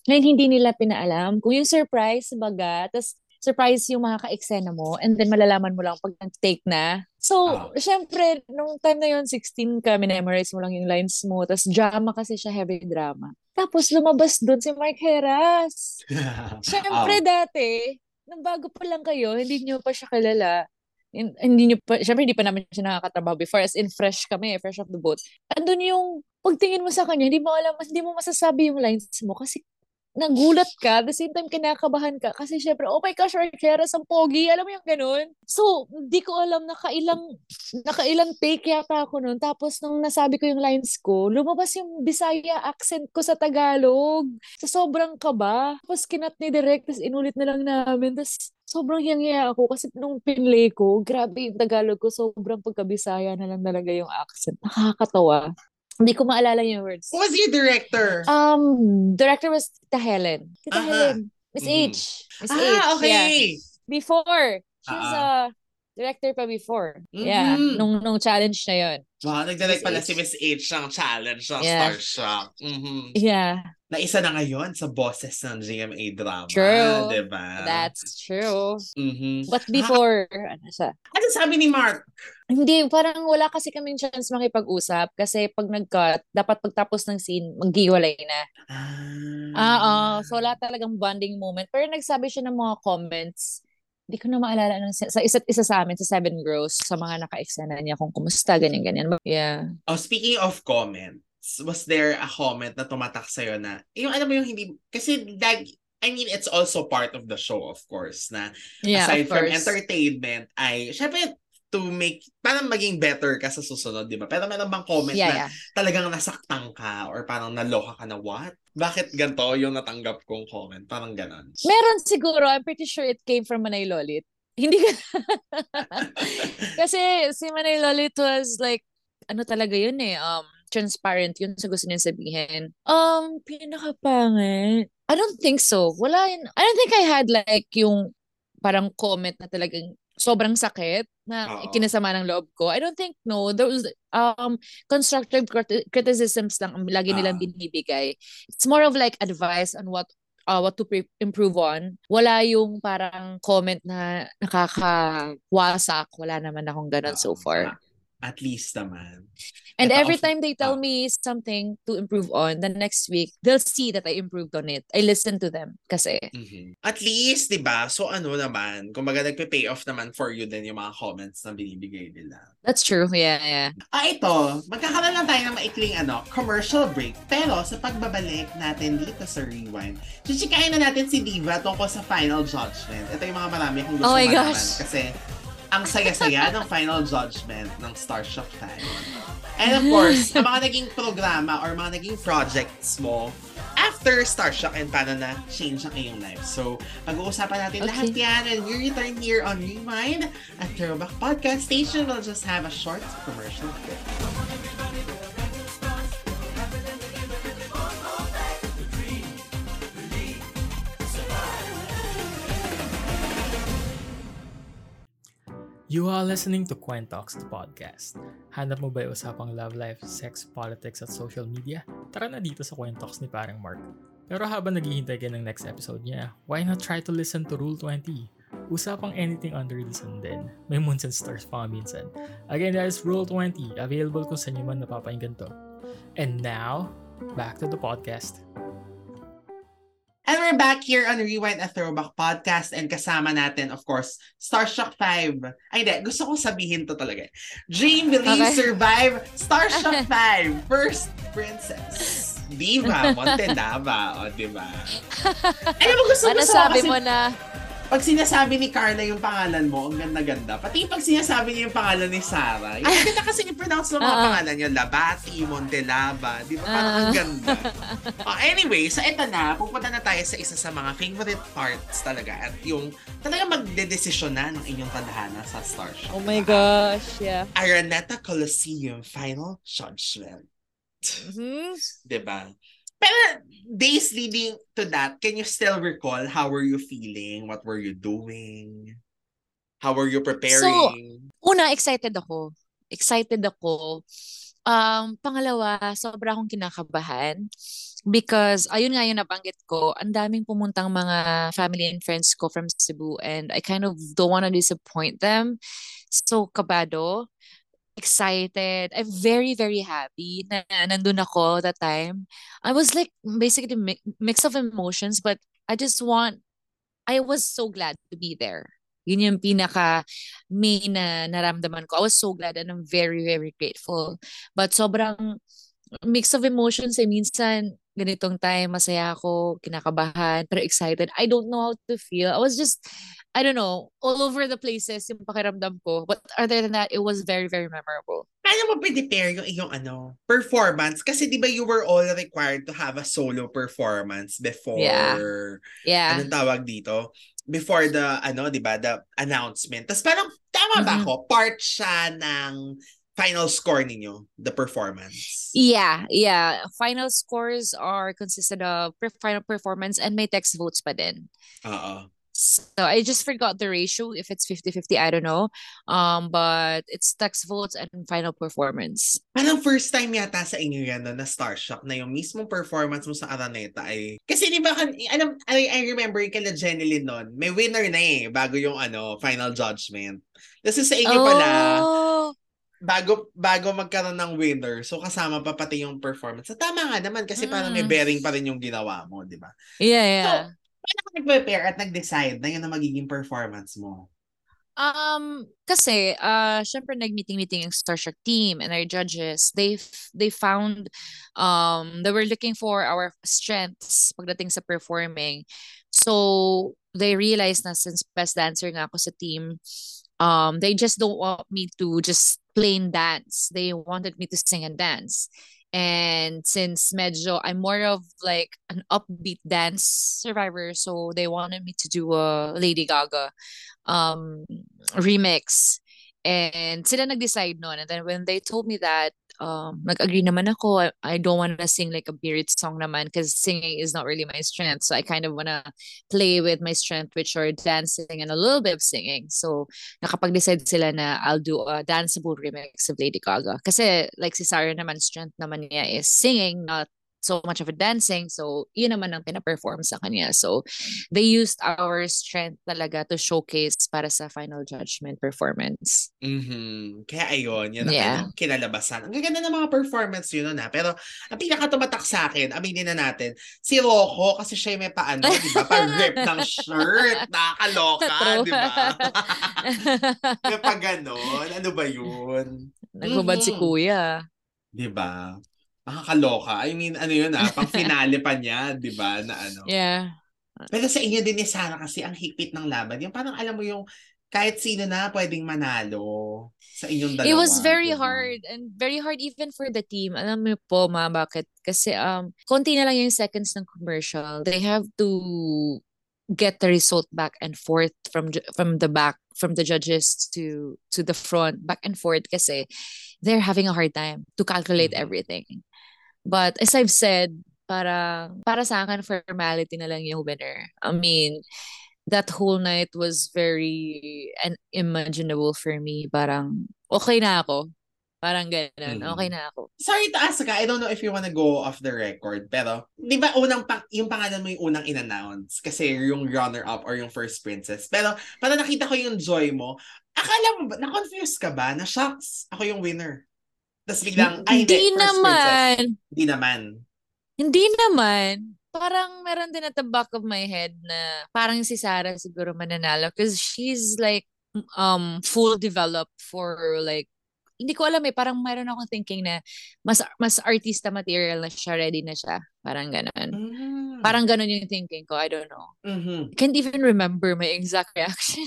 Ngayon, hindi nila pinaalam. Kung yung surprise, baga, tapos surprise yung mga ka-eksena mo, and then malalaman mo lang pag nag-take na. So, Ah. syempre, nung time na yun, 16 ka, memorize mo lang yung lines mo, tapos drama kasi siya, heavy drama. Tapos lumabas doon si Mark Heras. Siyempre Ah. dati, nung bago pa lang kayo, hindi nyo pa siya kilala. hin- Hindi nyo pa, syempre hindi pa namin siya nakakatrabaho before. As in, fresh kami, fresh off the boat. Andun yung, pagtingin mo sa kanya, hindi mo alam, hindi mo masasabi yung lines mo kasi nagulat ka, the same time kinakabahan ka kasi syempre, oh my gosh, Arqueras, ang pogi, alam mo yung ganun? So, hindi ko alam, nakailang, nakailang take yata ako nun. Tapos, nung nasabi ko yung lines ko, lumabas yung Bisaya accent ko sa Tagalog. Sa sobrang kaba. Tapos, kinat ni Direct, tapos inulit na lang namin. Tapos, sobrang yangya ako kasi nung pinlay ko, grabe yung Tagalog ko, sobrang pagka-Bisaya na lang talaga yung accent. Nakakatawa. Hindi ko maalala yung words. Who was your director? Um, director was Tita Helen. Tita Aha. Helen. Miss Mhm. H. Miss H. ah, okay. Yeah. Before. She was Ah. a director pa before. Yeah. Mhm. Nung, nung challenge na yun. Wow, nagdirect Miss pala H. si Miss H ng challenge ng Yeah. Starstruck. Mhm. Yeah. Na isa na ngayon sa bosses ng GMA drama. True. Diba? That's true. Mhm. But before, ano siya? Ano sabi ni Mark? Hindi, parang wala kasi kaming chance makipag-usap kasi pag nag-cut, dapat pagtapos ng scene, maghiwalay na. Ah. Ah, oo. So, wala talagang bonding moment. Pero nagsabi siya ng mga comments. Hindi ko na maalala anong, sa isa't isa sa amin, sa Seven Girls, sa mga naka-eksena niya kung kumusta, ganyan-ganyan. Yeah. Oh, speaking of comments, was there a comment na tumatak sa'yo na, yung alam mo yung hindi, kasi like, I mean, it's also part of the show, of course, na Yeah, aside from entertainment, ay, syempre, to make, parang maging better ka sa susunod, di ba? Pero meron bang comment Yeah, na yeah. talagang nasaktan ka or parang naloka ka na, what? Bakit ganito yung natanggap kong comment? Parang ganon. Meron siguro, I'm pretty sure it came from Manay Lolit. Hindi ka... Kasi si Manay Lolit was like, ano talaga yun eh, um, transparent yun sa gusto niya sabihin. Um, pinakapangit. I don't think so. Wala yun. I don't think I had like yung parang comment na talagang sobrang sakit na Oo. kinasama ng loob ko. I don't think, no. There was, um, constructive criti- criticisms lang ang lagi nilang Ah. binibigay. It's more of like advice on what uh, what to pre- improve on. Wala yung parang comment na nakakawasak. Wala naman akong ganun so Oo. far. At least naman. And Ito, every time they tell me something to improve on, the next week, they'll see that I improved on it. I listen to them kasi. Mhm. At least, di ba? So ano naman, kumbaga nagpe-pay off naman for you din yung mga comments na binibigay nila. That's true. Yeah, yeah. Ah, ito, magkakaroon lang tayo ng maikling ano, commercial break. Pero sa pagbabalik natin dito sa Rewind, chichikahin na natin si Diva tungkol sa final judgment. Ito yung mga marami akong gusto Oh my malaman. gosh. Kasi ang saya-saya ng final judgment ng Starstruck 5. And of course, ang mga naging programa or mga naging projects mo after Starstruck and paano na change ang iyong life. So, pag-uusapan natin Okay. lahat yan and we return here on Rewind at Throwback Podcast Station. We'll just have a short commercial break. You are listening to Coin Talks, the podcast. Hanap mo ba yung usapang love life, sex, politics at social media? Tara na dito sa Coin Talks ni parang Mark. Pero habang naghihintay ka ng next episode niya, why not try to listen to Rule 20? Usapang anything under the sun din. May moons and stars pa nga minsan. Again, that is Rule 20, available kung saan nyo man napapakinggan to. And now, back to the podcast. And we're back here on Rewind a Throwback Podcast and kasama natin, of course, Starstruck 5. Ay, hindi. Gusto kong sabihin to talaga. Dream, Believe, Okay. Survive, Starstruck 5, First Princess. Diva, Montenava, o, diba? Alam mo, gusto ano ko sabi kasi mo na, pag sinasabi ni Carla yung pangalan mo, ang ganda-ganda. Pati pag sinasabi niya yung pangalan ni Sarah, yung ganda kasi i-pronounce ng mga Ah. pangalan niya. Labati, Montelaba, di ba? Parang ang Ah. ganda. Oh, anyway, so eto na, pupunta na tayo sa isa sa mga favorite parts talaga. At yung talaga magdedesisyon na ng inyong tadhana sa Star Show. oh my gosh, yeah. Araneta Coliseum Final Judgment. Mhm. Diba? Pero days leading to that, can you still recall how were you feeling? What were you doing? How were you preparing? Una, excited ako. Excited ako. Um, pangalawa, sobra akong kinakabahan. Because, ayun nga yung nabanggit ko, ang daming pumuntang mga family and friends ko from Cebu and I kind of don't want to disappoint them. So, kabado, excited. I'm very, very happy na nandun ako that time. I was like, basically, mi- mix of emotions, but I just want, I was so glad to be there. Yun yung pinaka main na naramdaman ko. I was so glad and I'm very, very grateful. But sobrang mix of emotions eh. Minsan, ganitong time, masaya ako, kinakabahan, pero excited. I don't know how to feel. I was just, I don't know, all over the places yung pakiramdam ko. But other than that, it was very, very memorable. Paano mo prepare yung iyong ano, performance? Kasi di ba you were all required to have a solo performance before, Yeah. Yeah. anong tawag dito? Before the, ano, di ba, the announcement. Tapos parang, tama ba Mhm. ako? Part siya ng final score ninyo, the performance. Yeah, yeah. Final scores are consisted of per- final performance and may text votes pa din. Oo. So I just forgot the ratio if it's 50-50, I don't know. Um, but it's text votes and final performance. Parang first time yata sa inyo yan no, na Starshock na yung mismong performance mo sa Araneta ay... Kasi di ba, kan- alam, I, I remember yung kala Jenny nun, may winner na eh, bago yung ano, final judgment. Kasi sa inyo pala, Oh, bago bago magkaroon ng winner, so kasama pa pati yung performance. So, tama nga naman kasi parang may Mm. bearing pa rin yung ginawa mo, di ba? yeah, yeah. Paano ka nag-prepare at nag-decide na yun ang magiging performance mo? Um, kasi, uh, syempre nag-meeting-meeting yung Starstruck team and our judges. They they found, um, they were looking for our strengths pagdating sa performing. So, they realized na since best dancer nga ako sa team, um, they just don't want me to just plain dance. They wanted me to sing and dance. And since medyo I'm more of like an upbeat dance survivor, so they wanted me to do a Lady Gaga um remix. And sila nag-decide noon. And then when they told me that, um, nag-agree naman ako. I, I don't want to sing like a period song naman because singing is not really my strength. So I kind of want to play with my strength, which are dancing and a little bit of singing. So nakapag-decide sila na I'll do a danceable remix of Lady Gaga. Kasi like si Sarah naman, strength naman niya is singing, not so much of a dancing. So, yun naman ang pina-perform sa kanya. So, they used our strength talaga to showcase para sa final judgment performance. Mhm. Kaya ayun, yun ang Yeah. ano, kinalabasan. Ang gaganda ng mga performance yun na. Pero ang pinakatumatak sa akin, aminin na natin, si Rocco, kasi siya may paano, di ba? Pa-rip ng shirt. Nakakaloka, di ba? pa ganon. Ano ba yun? Nagbabad si Mhm. kuya. Di ba? Nakakaloka. I mean, ano yun ah, pang finale pa niya, di ba? Na ano. Yeah. Pero sa inyo din ni Sarah kasi ang higpit ng laban. Yung parang alam mo yung kahit sino na pwedeng manalo sa inyong dalawa. It was very diba? hard and very hard even for the team. Alam mo po ma bakit? Kasi um konti na lang yung seconds ng commercial. They have to get the result back and forth from from the back from the judges to to the front back and forth kasi they're having a hard time to calculate Mhm. everything. But as I've said, para para sa akin formality na lang yung winner. I mean, that whole night was very unimaginable for me. Parang okay na ako. Parang ganun. Mhm. Okay na ako. Sorry to ask ka, I don't know if you wanna go off the record, pero di ba unang pang, yung pangalan mo yung unang in-announce kasi yung runner-up or yung first princess. Pero para nakita ko yung joy mo, akala mo ba, na-confuse ka ba na shocks, ako yung winner? Tapos biglang, ay hindi, first princess. naman. Hindi naman. Hindi naman. Parang meron din at the back of my head na parang si Sarah siguro mananalo because she's like um full developed for like hindi ko alam eh parang meron akong thinking na mas mas artista material na siya ready na siya parang ganun Mm. parang ganun yung thinking ko I don't know Mhm. I can't even remember my exact reaction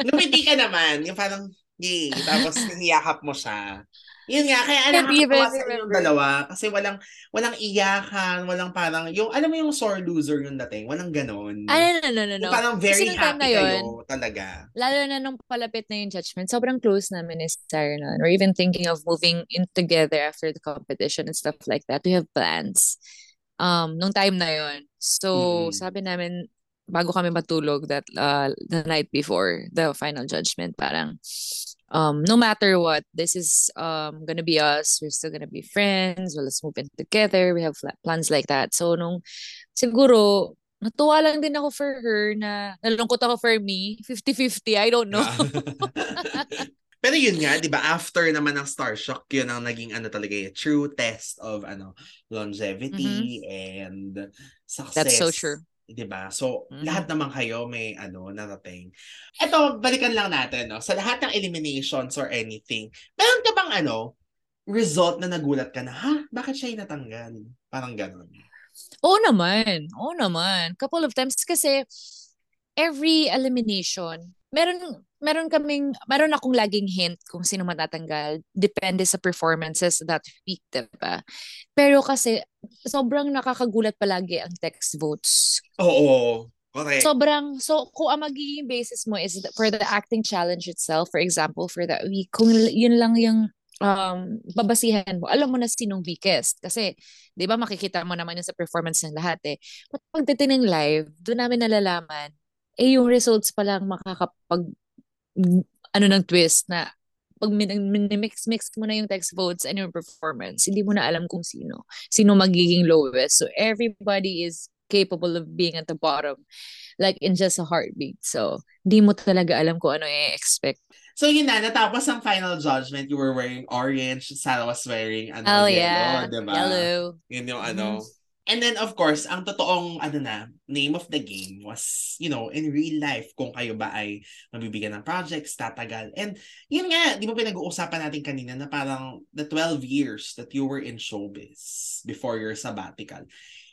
Lumiti ka naman, yung parang, yay, tapos niyakap mo siya. Yun nga, kaya even nakakatawa sa remember. dalawa kasi walang walang iyakan, walang parang, yung, alam mo yung sore loser yung dating, walang ganon. ah no no no no, Yung parang very Kasi happy na yun, kayo, talaga. lalo na nung palapit na yung judgment, sobrang close namin ni Sarah noon. We're even thinking of moving in together after the competition and stuff like that. We have plans. Um, nung time na yon. So, Mhm. sabi namin, bago kami matulog that uh, the night before the final judgment, parang, um, no matter what, this is um, gonna be us. We're still gonna be friends. Well, let's move in together. We have plans like that. So, nung siguro, natuwa lang din ako for her na nalungkot ako for me. 50-50, I don't know. Pero yun nga, di ba, after naman ng Starshock, yun ang naging ano talaga yung true test of ano longevity and success. Mm-hmm. That's so true. Di ba? So, Mhm. lahat naman kayo may ano, narating. Ito, balikan lang natin, no? Sa lahat ng eliminations or anything, meron ka bang ano, result na nagulat ka na, ha? Bakit siya natanggal? Parang ganun. Oo naman. Oo naman. Couple of times kasi every elimination, meron meron kaming meron akong laging hint kung sino matatanggal depende sa performances that week, diba? Pero kasi sobrang nakakagulat palagi ang text votes. Oo. Correct. Sobrang so kung ang magiging basis mo is for the acting challenge itself, for example, for that week, kung yun lang yung um babasihan mo, alam mo na sinong weakest kasi 'di ba makikita mo naman yun sa performance ng lahat eh. But pagdating ng live, doon namin nalalaman eh yung results pa lang makakapag ano ng twist na pag mix mix mo na yung text votes and yung performance, hindi mo na alam kung sino sino magiging lowest. So everybody is capable of being at the bottom like in just a heartbeat. So, di mo talaga alam kung ano i-expect. So yun na, natapos ang final judgment. You were wearing orange. Sarah was wearing ano, Oh, yellow, yeah. diba? Yellow. Yun yung ano. And then, of course, ang totoong, ano na, name of the game was, you know, in real life, kung kayo ba ay mabibigyan ng projects, tatagal. And yun nga, di ba pinag-uusapan natin kanina na parang the 12 years that you were in showbiz before your sabbatical,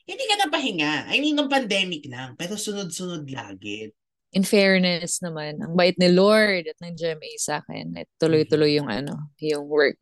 hindi ka napahinga. I mean, nung pandemic lang, pero sunod-sunod lagi. In fairness naman, ang bait ni Lord at ng GMA sa akin. At tuloy-tuloy yung ano, yung work.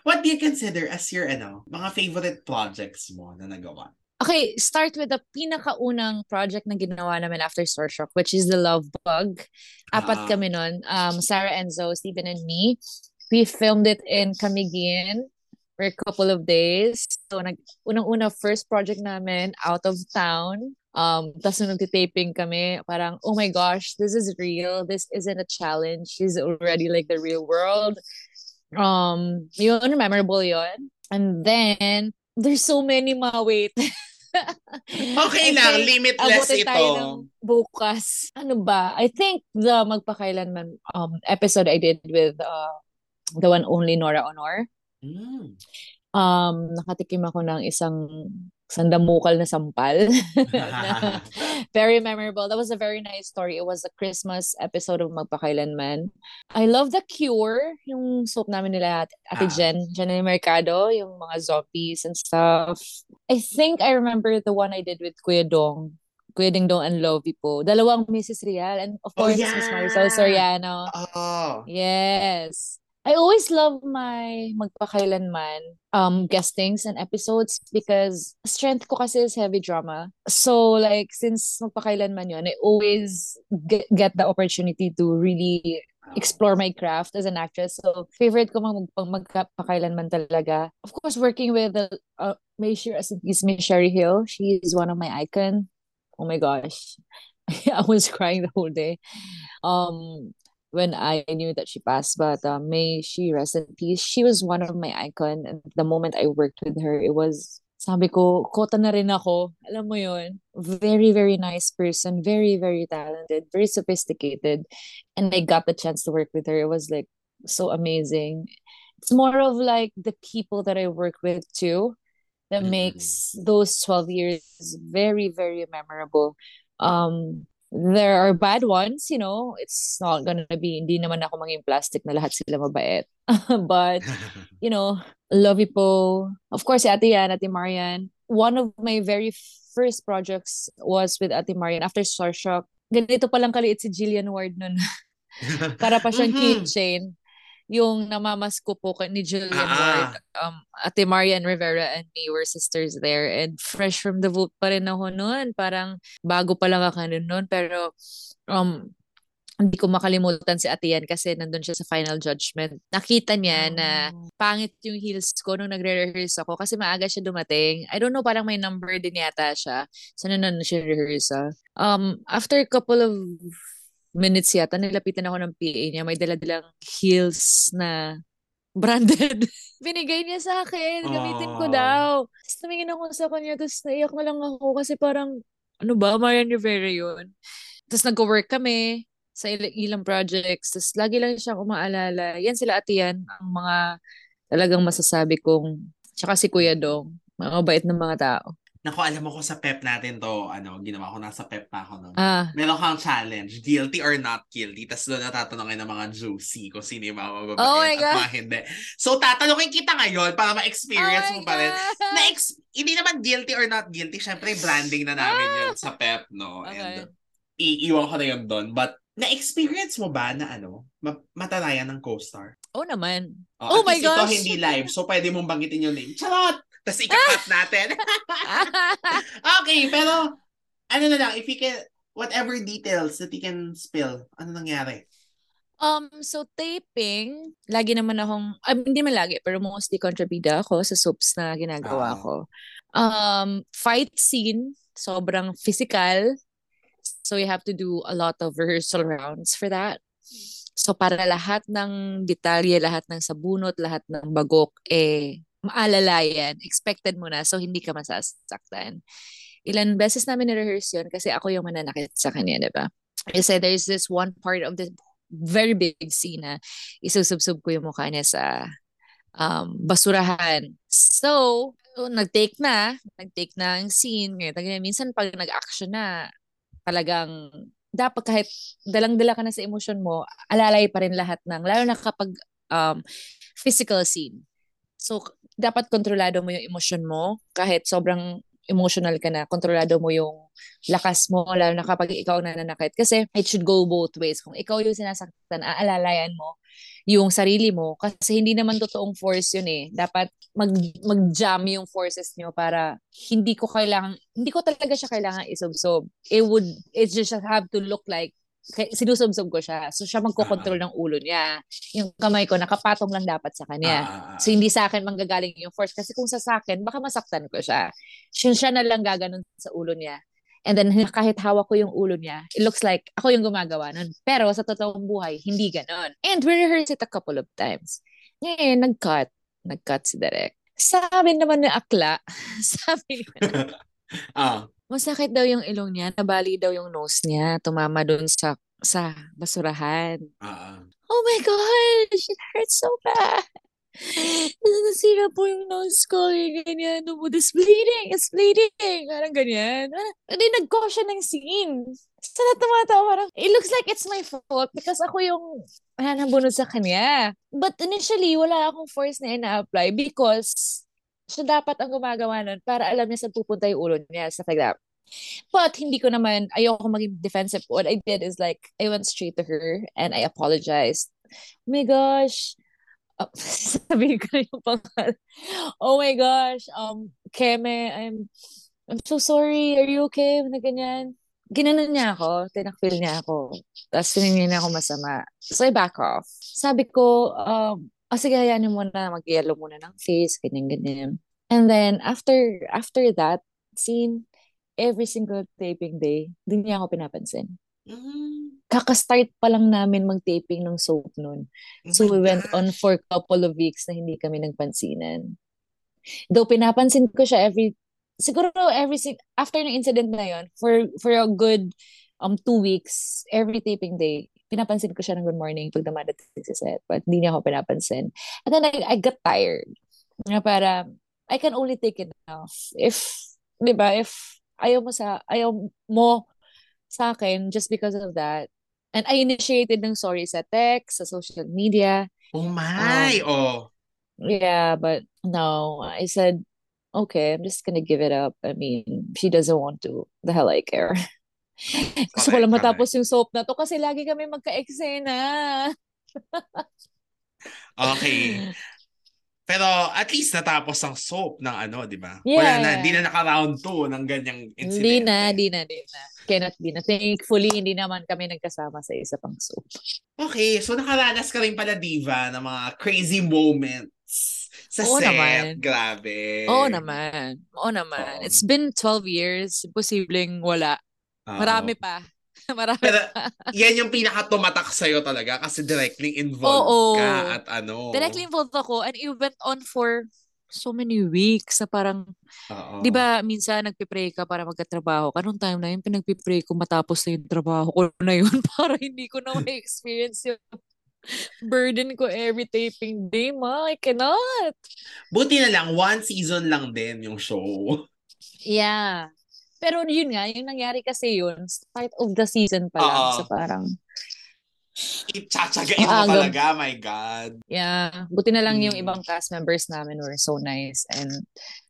What do you consider as your, ano, mga favorite projects mo na nagawa? Okay, start with the pinakaunang project na ginawa namin after Starshock, which is The Love Bug. Apat Ah. kami nun. Um, Sarah Enzo, Stephen, and me. We filmed it in Camiguin for a couple of days. So, nag, unang-una, first project namin, out of town. Um, tapos nung nagtitaping kami, parang, oh my gosh, this is real. This isn't a challenge. She's already like the real world. Um, yun, memorable yun. And then, there's so many mga wait. Okay lang, limitless ito. tayo ng bukas. Ano ba? I think the magpakailanman um episode I did with uh the one only Nora Honor. Mm. Um nakatikim ako ng isang sandamukal na sampal. Na very memorable. That was a very nice story. It was a Christmas episode of Magpakailanman. I love the cure, yung soap namin nila at Ate Ah. Jen, Jen Mercado, yung mga zombies and stuff. I think I remember the one I did with Kuya Dong. Kuya Ding Dong and Lovey po. Dalawang Mrs. Real and of Oh, course yeah. Miss Marisol Soriano. Oo. Yes. I always love my magpakailanman um guestings and episodes because strength ko kasi is heavy drama. So like since magpakailanman yun, I always get, get the opportunity to really explore my craft as an actress. So favorite ko mag magpakailanman talaga. Of course working with the uh, may as is Miss Sherry Hill. She is one of my icon. Oh my gosh. I was crying the whole day. Um when I knew that she passed. But uh, may she rest in peace. She was one of my icon. And the moment I worked with her, it was, sabi ko, kota na rin ako. Alam mo yun? Very, very nice person. Very, very talented. Very sophisticated. And I got the chance to work with her. It was like so amazing. It's more of like the people that I work with too that Mm. makes those 12 years very, very memorable. Um, there are bad ones, you know, it's not gonna be, hindi naman ako maging plastic na lahat sila mabait. But, you know, Lovey po. Of course, si Ate Yan, Ate Marian. One of my very first projects was with Ate Marian after Starshock. Ganito palang kaliit si Jillian Ward nun. Para pa siyang Mhm. keychain. Yung namamasko po kay- ni Jillian Ah, ah. Ward. Um, Ate Marian Rivera and me were sisters there. And fresh from the vote pa rin ako noon. Parang bago pa lang ako noon. Pero um, hindi ko makalimutan si Ate Yan kasi nandun siya sa final judgment. Nakita niya na Oh. pangit yung heels ko nung nagre-rehearse ako kasi maaga siya dumating. I don't know, parang may number din yata siya. So, nandun siya rehearsal. Um, after a couple of minutes yata, nilapitan ako ng PA niya. May daladalang heels na branded. Binigay niya sa akin. Gamitin ko Oh. daw. Tapos tumingin ako sa kanya. Tapos naiyak na lang ako kasi parang, ano ba, Marian Rivera yun. Tapos nag-work kami sa il- ilang projects. Tapos lagi lang siyang umaalala. Yan sila ate yan. Ang mga talagang masasabi kong, tsaka si Kuya Dong. Mga mabait ng mga tao. Naku, alam mo ko sa pep natin to, ano, ginawa ko nasa pep pa ako nun. Ah, Meron kang challenge, guilty or not guilty. Tapos doon natatanungin ng mga juicy kung sino yung mga mababait Oh at God. mga hindi. So, tatanungin kita ngayon para ma-experience Oh mo pa rin. God! Na ex- hindi naman guilty or not guilty. Syempre, branding na namin yun sa pep, no? Okay. And iiwan ko na yun doon. But, na-experience mo ba na ano, ma- matanayan ng co-star? Oo naman. Oh, Oh my ito gosh! hindi live, so pwede mong banggitin yung name. Charot! Tapos ikakat natin. okay, pero ano na lang, if you can, whatever details that you can spill, ano nangyari? Um, so taping, lagi naman akong, ah, hindi man lagi, pero mostly kontrabida ako sa soaps na ginagawa Ah. ko. Um, fight scene, sobrang physical. So you have to do a lot of rehearsal rounds for that. So para lahat ng detalye, lahat ng sabunot, lahat ng bagok, eh, maalala yan. Expected mo na, so hindi ka masasaktan. Ilan beses namin na-rehearse yun kasi ako yung mananakit sa kanya, di ba? Kasi there's this one part of the very big scene na isusubsub ko yung mukha niya sa um, basurahan. So, nag-take na, nag-take na ang scene. Ngayon, minsan pag nag-action na, talagang dapat kahit dalang-dala ka na sa emosyon mo, alalay pa rin lahat ng, lalo na kapag um, physical scene. So, dapat kontrolado mo yung emosyon mo kahit sobrang emotional ka na, kontrolado mo yung lakas mo, lalo na kapag ikaw na nanakit. Kasi it should go both ways. Kung ikaw yung sinasaktan, aalalayan mo yung sarili mo kasi hindi naman totoong force yun eh. Dapat mag, mag-jam yung forces nyo para hindi ko kailangan, hindi ko talaga siya kailangan isubsob. It would, it just have to look like sinusubsob ko siya. So siya magkocontrol ng ulo niya. Yung kamay ko nakapatong lang dapat sa kanya. Ah, ah, ah. So, hindi sa akin manggagaling yung force. Kasi kung sa akin, baka masaktan ko siya. Siya, siya na lang gaganon sa ulo niya. And then, kahit hawak ko yung ulo niya, it looks like ako yung gumagawa nun. Pero sa totoong buhay, hindi ganon. And we rehearsed it a couple of times. Ngayon, nag-cut. Nag-cut si Derek. Sabi naman ni Akla, sabi niya, ah, masakit daw yung ilong niya, nabali daw yung nose niya, tumama dun sa sa basurahan. ah, ah. Oh my gosh, it hurts so bad. Nasira po yung nose ko, yung ganyan. No, it's bleeding, it's bleeding. Parang ganyan. Hindi, nag-caution ng scene. Sana tumatawa parang, it looks like it's my fault because ako yung nanabunod sa kanya. But initially, wala akong force na ina-apply because siya dapat ang gumagawa nun para alam niya saan pupunta yung ulo niya. Stuff like that. But hindi ko naman, ayoko maging defensive. What I did is like, I went straight to her and I apologized. Oh my gosh. Uh, sabihin ko na yung pangalan. Oh my gosh. Um, Keme, I'm, I'm so sorry. Are you okay? Na ganyan. Ginanon niya ako. Tinakfil niya ako. Tapos tinignan niya ako masama. So I back off. Sabi ko, um, oh, sige, hayaan mo na. Mag-yellow muna ng face. Ganyan, ganyan. And then, after after that scene, every single taping day, hindi niya ako pinapansin. Mm. Kaka-start pa lang namin mag-taping ng soap noon. Oh So we went gosh. on for a couple of weeks na hindi kami nagpansinan. Though pinapansin ko siya every, siguro every, after ng incident na yon for, for a good um two weeks, every taping day, pinapansin ko siya ng good morning pag dumadating sa set. But hindi niya ako pinapansin. And then I, I got tired. Na para, I can only take enough. If, di ba, if ayaw mo sa, ayaw mo sa akin just because of that. And I initiated ng sorry sa text, sa social media. Oh my! oh. Yeah, but no, I said, okay, I'm just gonna give it up. I mean, she doesn't want to. The hell I care. Gusto ko lang matapos yung soap na to kasi lagi kami magka-eksena. Okay. Pero at least natapos ang soap ng ano, di ba? Yeah, Wala na, yeah. hindi na naka-round 2 ng ganyang incident. Hindi na, hindi na, hindi na. Cannot be na. Thankfully, hindi naman kami nagkasama sa isa pang soap. Okay, so nakaranas ka rin pala, Diva, ng mga crazy moments sa Oo set. naman. Grabe. Oo naman. Oo naman. Oo. It's been 12 years. Posibleng wala. Marami pa. Marami Pero pa. yan yung pinaka-tumatak sa'yo talaga kasi directly involved Oo. ka at ano. Directly involved ako and it went on for so many weeks na parang, Oo. di ba, minsan nagpipray ka para magkatrabaho ka. Nung time na yun, pinagpipray ko matapos na yung trabaho ko na yun para hindi ko na ma-experience yung burden ko every taping day, ma. I cannot. Buti na lang, one season lang din yung show. Yeah. Pero yun nga, yung nangyari kasi yun, start of the season pa lang. Oo. So parang, Itsatsagain mo talaga, my God. yeah. Buti na lang yung Mm. ibang cast members namin were so nice. And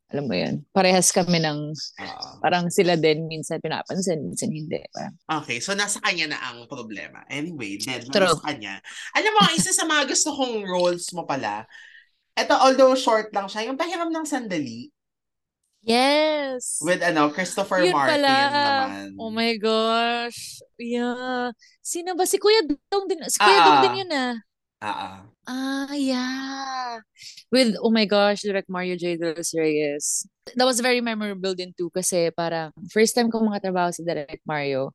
alam mo yun, parehas kami ng, Oo. parang sila din, minsan pinapansin, minsan hindi. Parang, Okay, so nasa kanya na ang problema. Anyway, dead True. sa kanya. Alam mo, isa sa mga gusto kong roles mo pala, ito, although short lang siya, yung pahiram ng sandali yes! with ano, Christopher Yun Martin pala. naman. Oh my gosh. Yeah. Sino ba? Si Kuya Dong din. Si Kuya Ah, Dong ah. din yun ah. Ah, ah. Ah, yeah. With, oh my gosh, direct Mario J. De Los Reyes. That was very memorable din too kasi parang first time ko mga trabaho si Direct Mario,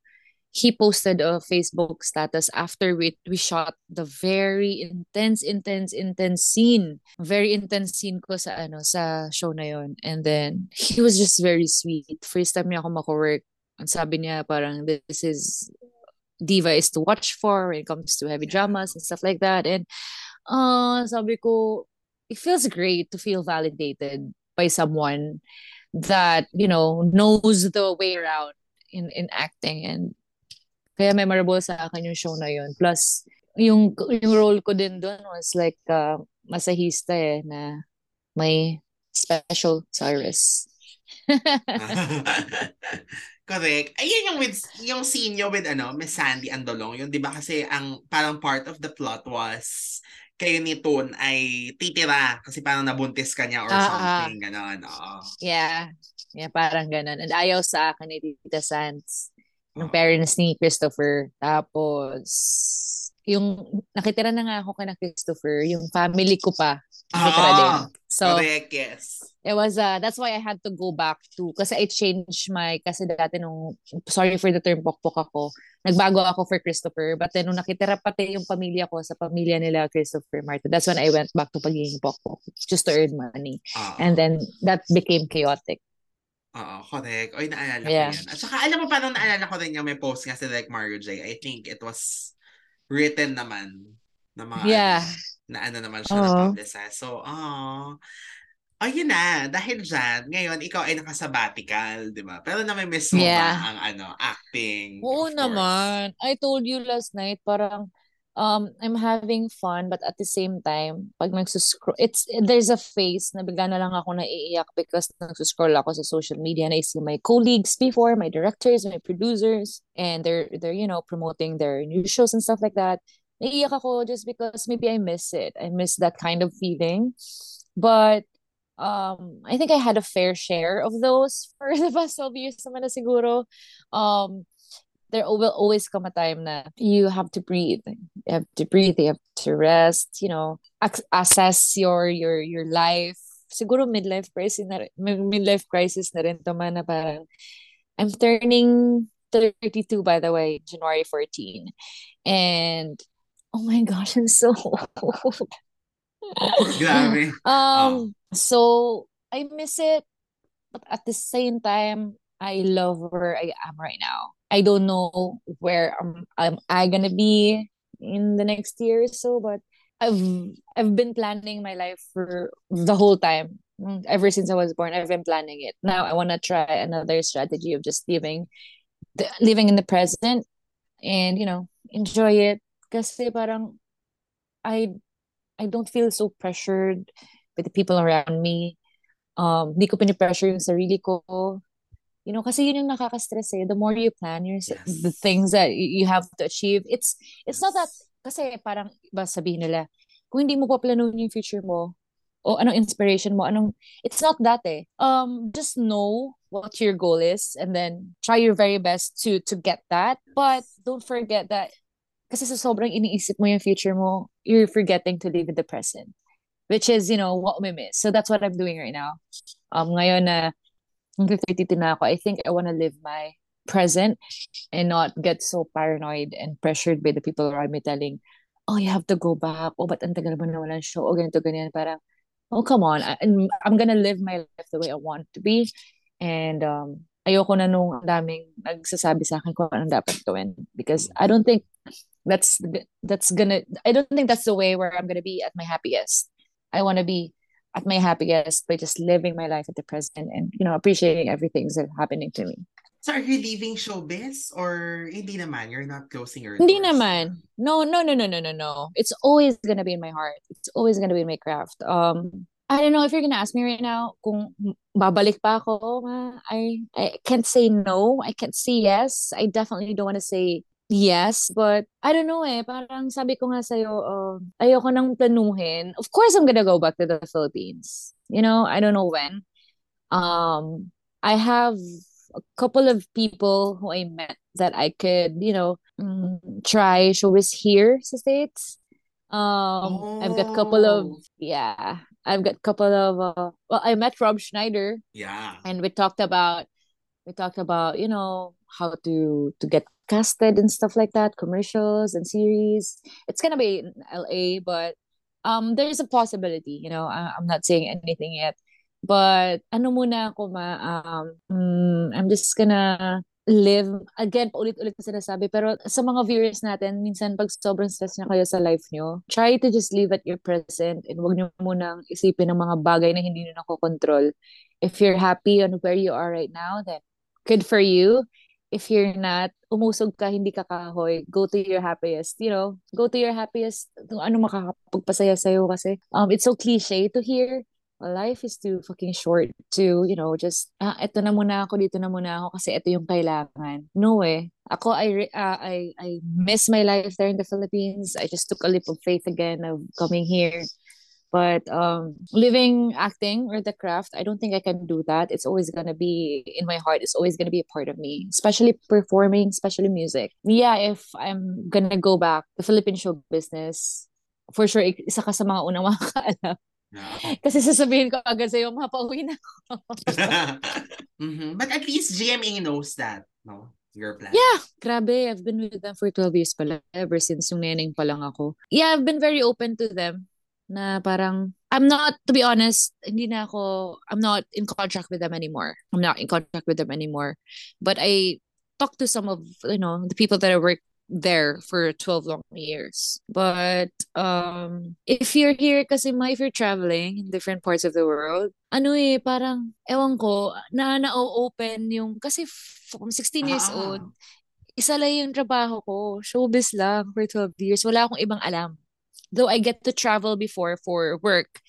he posted a Facebook status after we, we shot the very intense, intense, intense scene. Very intense scene ko sa ano, sa show na yon And then, he was just very sweet. First time niya ako mako-work. Ang sabi niya parang, this is diva is to watch for when it comes to heavy dramas and stuff like that. And uh, sabi ko, it feels great to feel validated by someone that, you know, knows the way around in, in acting. And kaya memorable sa akin yung show na yun. Plus, yung, yung role ko din doon was like uh, masahista eh, na may special Cyrus. Correct. Ayun yung with yung scene nyo with ano, Miss Sandy Andolong. Yun, 'di ba? Kasi ang parang part of the plot was kayo ni Toon ay titira kasi parang nabuntis ka niya or ah. something. Ganon. Oo. Yeah. Yeah, parang ganun. And ayaw sa akin ni Tita Sands. Oo. parents ni Christopher. Tapos, yung nakitira na nga ako kay na Christopher, yung family ko pa. Nakitira Ah, din. So, Correct, yes. it was, uh, that's why I had to go back to, kasi I changed my, kasi dati nung, sorry for the term, pokpok ako, nagbago ako for Christopher, but then nung nakitira pati yung pamilya ko sa pamilya nila Christopher Martin, that's when I went back to pagiging pokpok, just to earn money. Oo. And then, that became chaotic. Oo, correct. Oy, naalala Yeah. ko yan. At saka, alam mo, parang naalala ko rin yung may post nga si Direk Mario J. I think it was written naman na mga Yeah. ano, na ano naman siya Oo. na-publicize. So, oh. Oh, yun na. Dahil dyan, ngayon, ikaw ay nakasabbatical, di ba? Pero namimiss mo Yeah. ba ang ano, acting? Oo naman. I told you last night, parang um I'm having fun but at the same time pag nagsuscroll it's there's a phase na bigla na lang ako naiiyak because nagsuscroll ako sa social media and I see my colleagues before my directors my producers and they're they're you know promoting their new shows and stuff like that. Naiiyak ako just because maybe I miss it. I miss that kind of feeling. But um I think I had a fair share of those for the past 12 years naman na siguro. Um there will always come a time that you have to breathe. You have to breathe, you have to rest, you know, assess your your your life. Siguro midlife crisis na midlife crisis na rin to man na parang I'm turning 32 by the way, January 14. And oh my gosh, I'm so old. Grabe. um, oh. so I miss it, but at the same time, I love where I am right now. I don't know where am, am I gonna be in the next year or so, but I've I've been planning my life for the whole time. Mm, ever since I was born, I've been planning it. Now I want to try another strategy of just living, the, living in the present, and you know enjoy it. Kasi parang I I don't feel so pressured with the people around me. Um, di ko pinipressure yung sarili ko. You know, kasi yun yung nakaka-stress eh. The more you plan your, yes. the things that you have to achieve, it's it's yes. not that, kasi parang, ba sabihin nila, kung hindi mo pa planuhin yung future mo, o anong inspiration mo, anong, it's not that eh. Um, just know what your goal is and then try your very best to to get that. But don't forget that, kasi sa sobrang iniisip mo yung future mo, you're forgetting to live in the present. Which is, you know, what we miss. So that's what I'm doing right now. Um, ngayon na, hanggang 32 na ako, I think I want to live my present and not get so paranoid and pressured by the people around me telling, oh, you have to go back. Oh, ba't ang tagal mo na show? Oh, ganito, ganyan. Parang, oh, come on. I, I'm gonna live my life the way I want to be. And um, ayoko na nung daming nagsasabi sa akin kung anong dapat gawin. Because I don't think that's that's gonna, I don't think that's the way where I'm gonna be at my happiest. I want to be at my happiest by just living my life at the present and you know appreciating everything that's happening to me. So are you leaving showbiz or hindi naman? You're not closing your Hindi naman. No, no, no, no, no, no, no. It's always gonna be in my heart. It's always gonna be in my craft. Um, I don't know if you're gonna ask me right now kung babalik pa ako. I I can't say no. I can't say yes. I definitely don't want to say Yes, but I don't know eh. Parang sabi ko nga sa'yo, uh, ayoko nang planuhin. Of course, I'm gonna go back to the Philippines. You know, I don't know when. Um, I have a couple of people who I met that I could, you know, mm, try showbiz here sa States. Um, oh. I've got a couple of, oh. yeah, I've got a couple of, uh, well, I met Rob Schneider. Yeah. And we talked about, we talked about, you know, how to to get casted and stuff like that, commercials and series. It's gonna be in LA, but um, there's a possibility. You know, I, I'm not saying anything yet, but ano muna ako ma um, mm, I'm just gonna live again paulit-ulit na sinasabi pero sa mga viewers natin minsan pag sobrang stress na kayo sa life nyo try to just live at your present and wag nyo munang isipin ng mga bagay na hindi nyo nakokontrol if you're happy on where you are right now then good for you if you're not, umusog ka, hindi ka kahoy, go to your happiest, you know, go to your happiest, kung ano makakapagpasaya sa'yo kasi, um, it's so cliche to hear, life is too fucking short to, you know, just, ah, eto na muna ako, dito na muna ako kasi ito yung kailangan. No eh. Ako, I, uh, I, I miss my life there in the Philippines. I just took a leap of faith again of coming here. But um, living acting or the craft, I don't think I can do that. It's always gonna be in my heart. It's always gonna be a part of me, especially performing, especially music. Yeah, if I'm gonna go back the Philippine show business, for sure, isa ka sa mga unang makakaalam. Yeah. Kasi sasabihin ko agad sa'yo, mapauwi na ako. mm-hmm. But at least GMA knows that, no? Your plan. Yeah, grabe. I've been with them for 12 years pala, ever since yung neneng pa lang ako. Yeah, I've been very open to them na parang I'm not to be honest, hindi na ako I'm not in contract with them anymore. I'm not in contract with them anymore. But I talked to some of you know the people that I work there for 12 long years. But um if you're here kasi ma if you're traveling in different parts of the world, ano eh parang ewan ko na na-open yung kasi from 16 years ah. old isa lang yung trabaho ko. Showbiz lang for 12 years. Wala akong ibang alam. Though I get to travel before for work.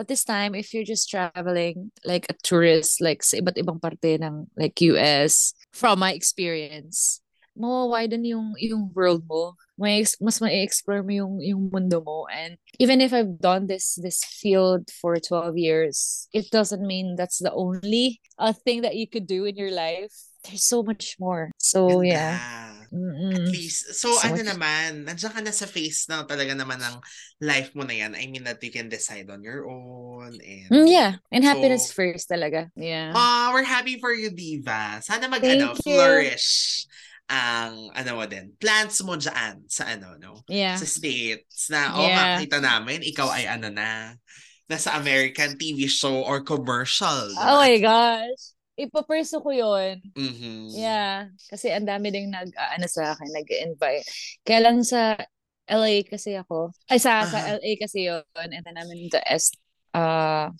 But this time, if you're just traveling like a tourist, like sa iba't ibang parte ng like US, from my experience, mawawiden yung, yung world mo. May, mas ma-explore mo yung, yung mundo mo. And even if I've done this this field for 12 years, it doesn't mean that's the only uh, thing that you could do in your life. There's so much more. So, Ganda. Yeah. At Mm-mm. least, so, So ano much- naman, nandiyan ka na sa phase na talaga naman ng life mo na yan. I mean, that you can decide on your own. And, Mm, yeah. And happiness So- first talaga. Yeah. Ah, we're happy for you, Diva. Sana mag, Thank ano, you. flourish ang, ano mo din, plans mo dyan sa, ano, no? yeah. Sa States na, oh, Yeah. makita namin, ikaw ay, ano na, nasa American TV show or commercial. Oh my gosh. Ipaperso ko yun. Mhm. Yeah. Kasi ang dami ding nag, ah, ano sa akin, nag-invite. Kaya lang sa LA kasi ako. Ay, sa, sa Aha. LA kasi yun. And then namin the S, uh,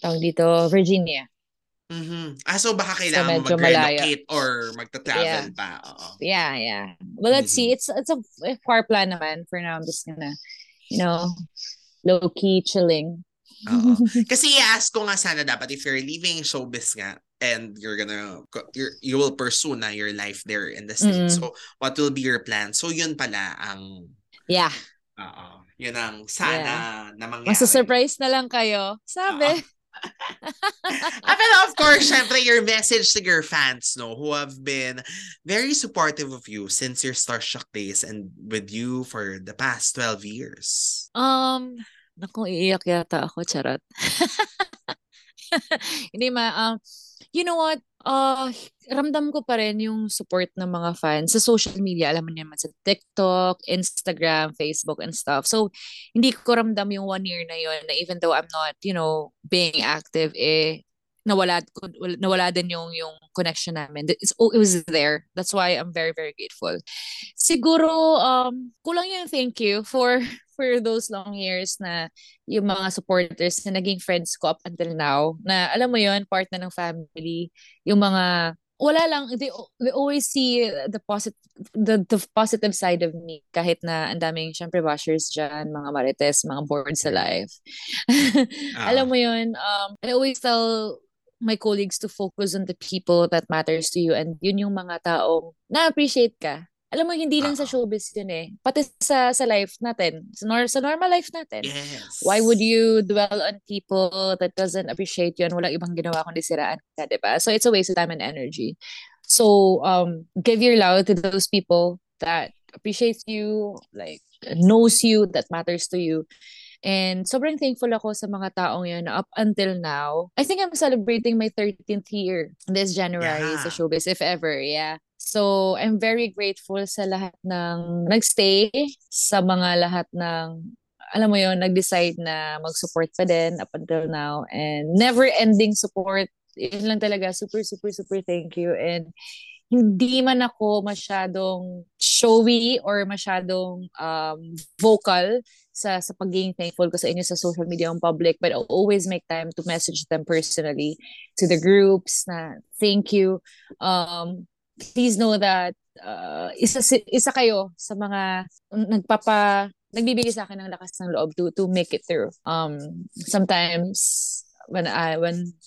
tawag dito, Virginia. Mhm. Ah, so baka kailangan mo medyo malayo. mag-relocate or magta-travel Yeah. pa. Oo. Yeah, yeah. Well, let's see. Mhm. It's it's a far plan naman. For now, I'm just gonna, you know, low-key chilling. Oo. Kasi i-ask ko nga sana dapat if you're leaving showbiz nga and you're gonna you're, you will pursue na your life there in the States. Mm. So what will be your plan? So yun pala ang Yeah. oo. Yun ang sana na mangyari. Masa-surprise na lang kayo. Sabi. Oo. ah, of course, syempre, your message to your fans, no, who have been very supportive of you since your Starstruck days and with you for the past 12 years. Um, naku, iiyak yata ako, charot. Hindi ma, um, you know what? Uh, ramdam ko pa rin yung support ng mga fans sa social media. Alam mo naman sa TikTok, Instagram, Facebook, and stuff. So, hindi ko ramdam yung one year na yun na even though I'm not, you know, being active, eh, nawala, nawala din yung, yung connection namin. It's, oh, it was there. That's why I'm very, very grateful. Siguro, um, kulang yung thank you for for those long years na yung mga supporters na naging friends ko up until now, na alam mo yon part na ng family, yung mga wala lang they, they always see the positive the, the positive side of me kahit na ang daming syempre bashers diyan mga marites mga bored sa life Ah. alam mo yun um I always tell my colleagues to focus on the people that matters to you and yun yung mga taong na-appreciate ka alam mo hindi lang sa Ah. showbiz yun eh pati sa sa life natin sa, nor- sa normal life natin Yes. why would you dwell on people that doesn't appreciate you and walang ibang ginawa kundi siraan ka, diba? So it's a waste of time and energy. So um give your love to those people that appreciates you, like knows you, that matters to you. And sobrang thankful ako sa mga taong yun na up until now. I think I'm celebrating my 13th year this January sa Yeah. showbiz, if ever, yeah. So, I'm very grateful sa lahat ng nagstay, sa mga lahat ng alam mo yon nag-decide na mag-support pa din up until now and never-ending support. Yun lang talaga. Super, super, super thank you. And hindi man ako masyadong showy or masyadong um, vocal sa sa pagiging thankful ko sa inyo sa social media and public but I'll always make time to message them personally to the groups na thank you. Um please know that uh, isa isa kayo sa mga nagpapa nagbibigay sa akin ng lakas ng loob to to make it through. Um sometimes when I when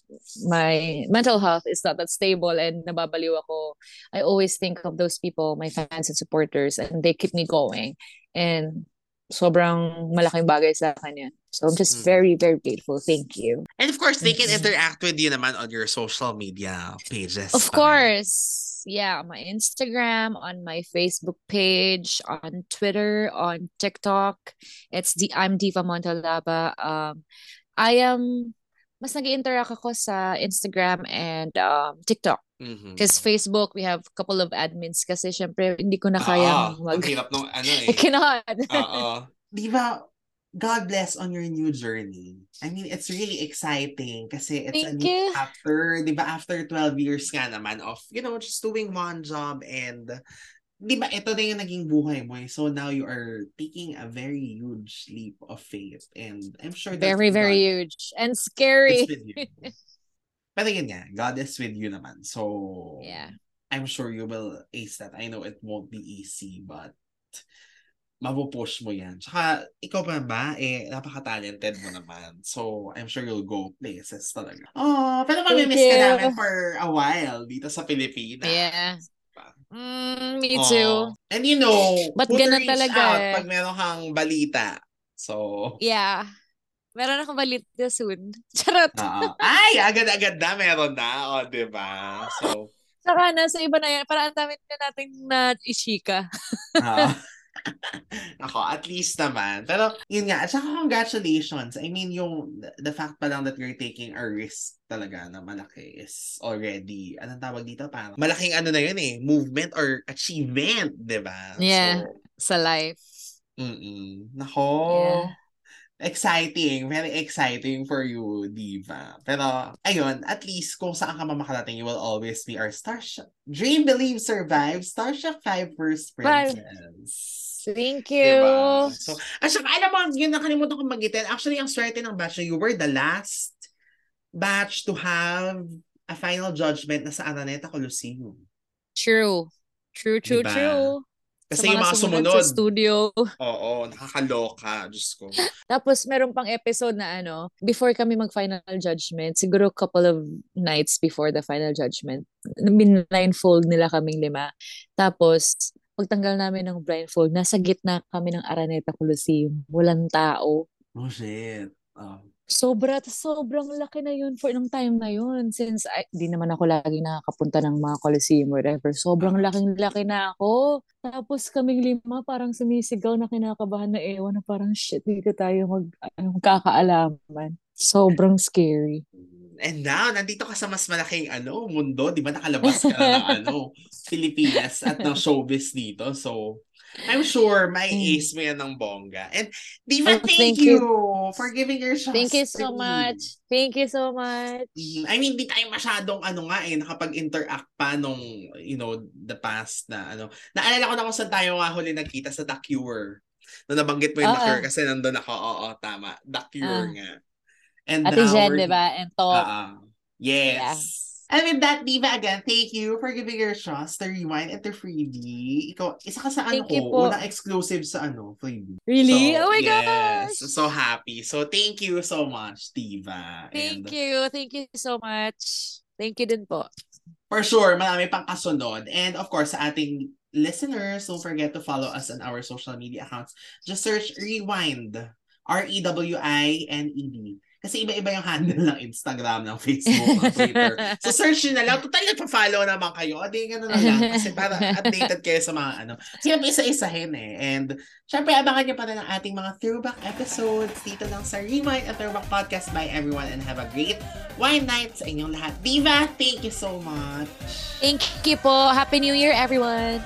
my mental health is not that stable and nababaliw ako I always think of those people my fans and supporters and they keep me going. And sobrang malaking bagay sa akin yan. So I'm just Mm. very, very grateful. Thank you. And of course, they can Mhm. interact with you naman on your social media pages. Of course. Yeah, on my Instagram, on my Facebook page, on Twitter, on TikTok. It's the I'm Diva Montalaba. Um, I am mas nag-interact ako sa Instagram and um, TikTok. Mhm. Because Facebook, we have a couple of admins kasi syempre hindi ko na kayang ang mag... hirap nung ano I eh. cannot. Oo. Di ba, God bless on your new journey. I mean, it's really exciting kasi it's a Thank new you. chapter. Di ba, after 12 years nga naman of, you know, just doing one job and di ba, ito na yung naging buhay mo. eh. So now you are taking a very huge leap of faith and I'm sure that's Very, very God huge. And scary. is with you. Pero yun nga, God is with you naman. So, Yeah. I'm sure you will ace that. I know it won't be easy, but mapupush mo yan. Tsaka, ikaw pa ba, eh, napaka-talented mo naman. So, I'm sure you'll go places talaga. Oh, pero mamimiss ka namin for a while dito sa Pilipinas. Yeah. Mm, me Oh. too. And you know, But who ganun talaga out eh. pag meron kang balita. So, Yeah. Meron akong balita soon. Charot. oo. Ay, agad-agad na meron na. O, di ba? So, Saka nasa iba na yan. Parang ang dami na natin na ishika. Oo. Ako, at least naman. Pero, yun nga. At saka, congratulations. I mean, yung, the fact pa lang that you're taking a risk talaga na malaki is already, anong tawag dito? Parang, malaking ano na yun eh, movement or achievement, di ba? Yeah. So, Sa life. mm Nako. Yeah. Exciting. Very exciting for you, Diva. Pero, ayun, at least kung saan ka mamakarating, you will always be our Starship. Dream, Believe, Survive, Starship 5 First. Princess. Thank you. Diba? So, at saka, alam mo, yun nakalimutan kong magitin. Actually, ang swerte ng batch you were the last batch to have a final judgment na sa Araneta Coliseum. True. True, true, Diba? true. Kasi yung mga sumunod sumunod, sa studio. oo, nakakaloka. Diyos ko. Tapos meron pang episode na ano, before kami mag-final judgment, siguro couple of nights before the final judgment, blindfold nila kaming lima. Tapos, pagtanggal namin ng blindfold, nasa gitna kami ng Araneta Coliseum. Walang tao. Oh, shit. Oh. Sobra, sobrang laki na yun for nung time na yun. Since I, di naman ako lagi nakakapunta ng mga Coliseum or whatever. Sobrang laking-laki na ako. Tapos kaming lima parang sumisigaw na kinakabahan na ewan na parang shit, dito tayo mag, magkakaalaman. Sobrang scary. And now, nandito ka sa mas malaking ano, mundo. Di ba nakalabas ka na ng ano, Pilipinas at ng showbiz dito. So, I'm sure may Mm. ace mo yan ng bongga. And Diva, Oh, thank, thank you. you. For giving your shots Thank you so much. Thank you so much. Mhm. I mean, di tayo masyadong ano nga eh, nakapag-interact pa nung, you know, the past na ano. Naalala ko na kung saan tayo nga huli nagkita sa The Cure. Nung nabanggit mo yung The Oo. Cure kasi nandun ako, oo, tama. The Cure Ah. nga. And Ate Jen, di ba? And talk. Ah, yes. And with that, Diva, again, thank you for giving your shots to Rewind and to Freebie. Ikaw, isa ka sa ano Thank ko, unang exclusive sa ano, Freebie. really? So, oh my yes. gosh! So happy. So thank you so much, Diva. Thank and you. Thank you so much. Thank you din po. for sure, marami pang kasunod. And of course, sa ating listeners, don't forget to follow us on our social media accounts. Just search Rewind. R-E-W-I-N-E-D. Kasi iba-iba yung handle ng Instagram, ng Facebook, ng Twitter. So search nyo na lang. Total, nagpa-follow naman kayo. O di, gano'n na lang. Kasi para updated kayo sa mga ano. Kasi isa-isahin eh. And syempre, abangan nyo pa rin ang ating mga throwback episodes dito lang sa Rewind at Throwback Podcast by everyone and have a great wine night sa inyong lahat. Diva, thank you so much. Thank you po. Happy New Year, everyone.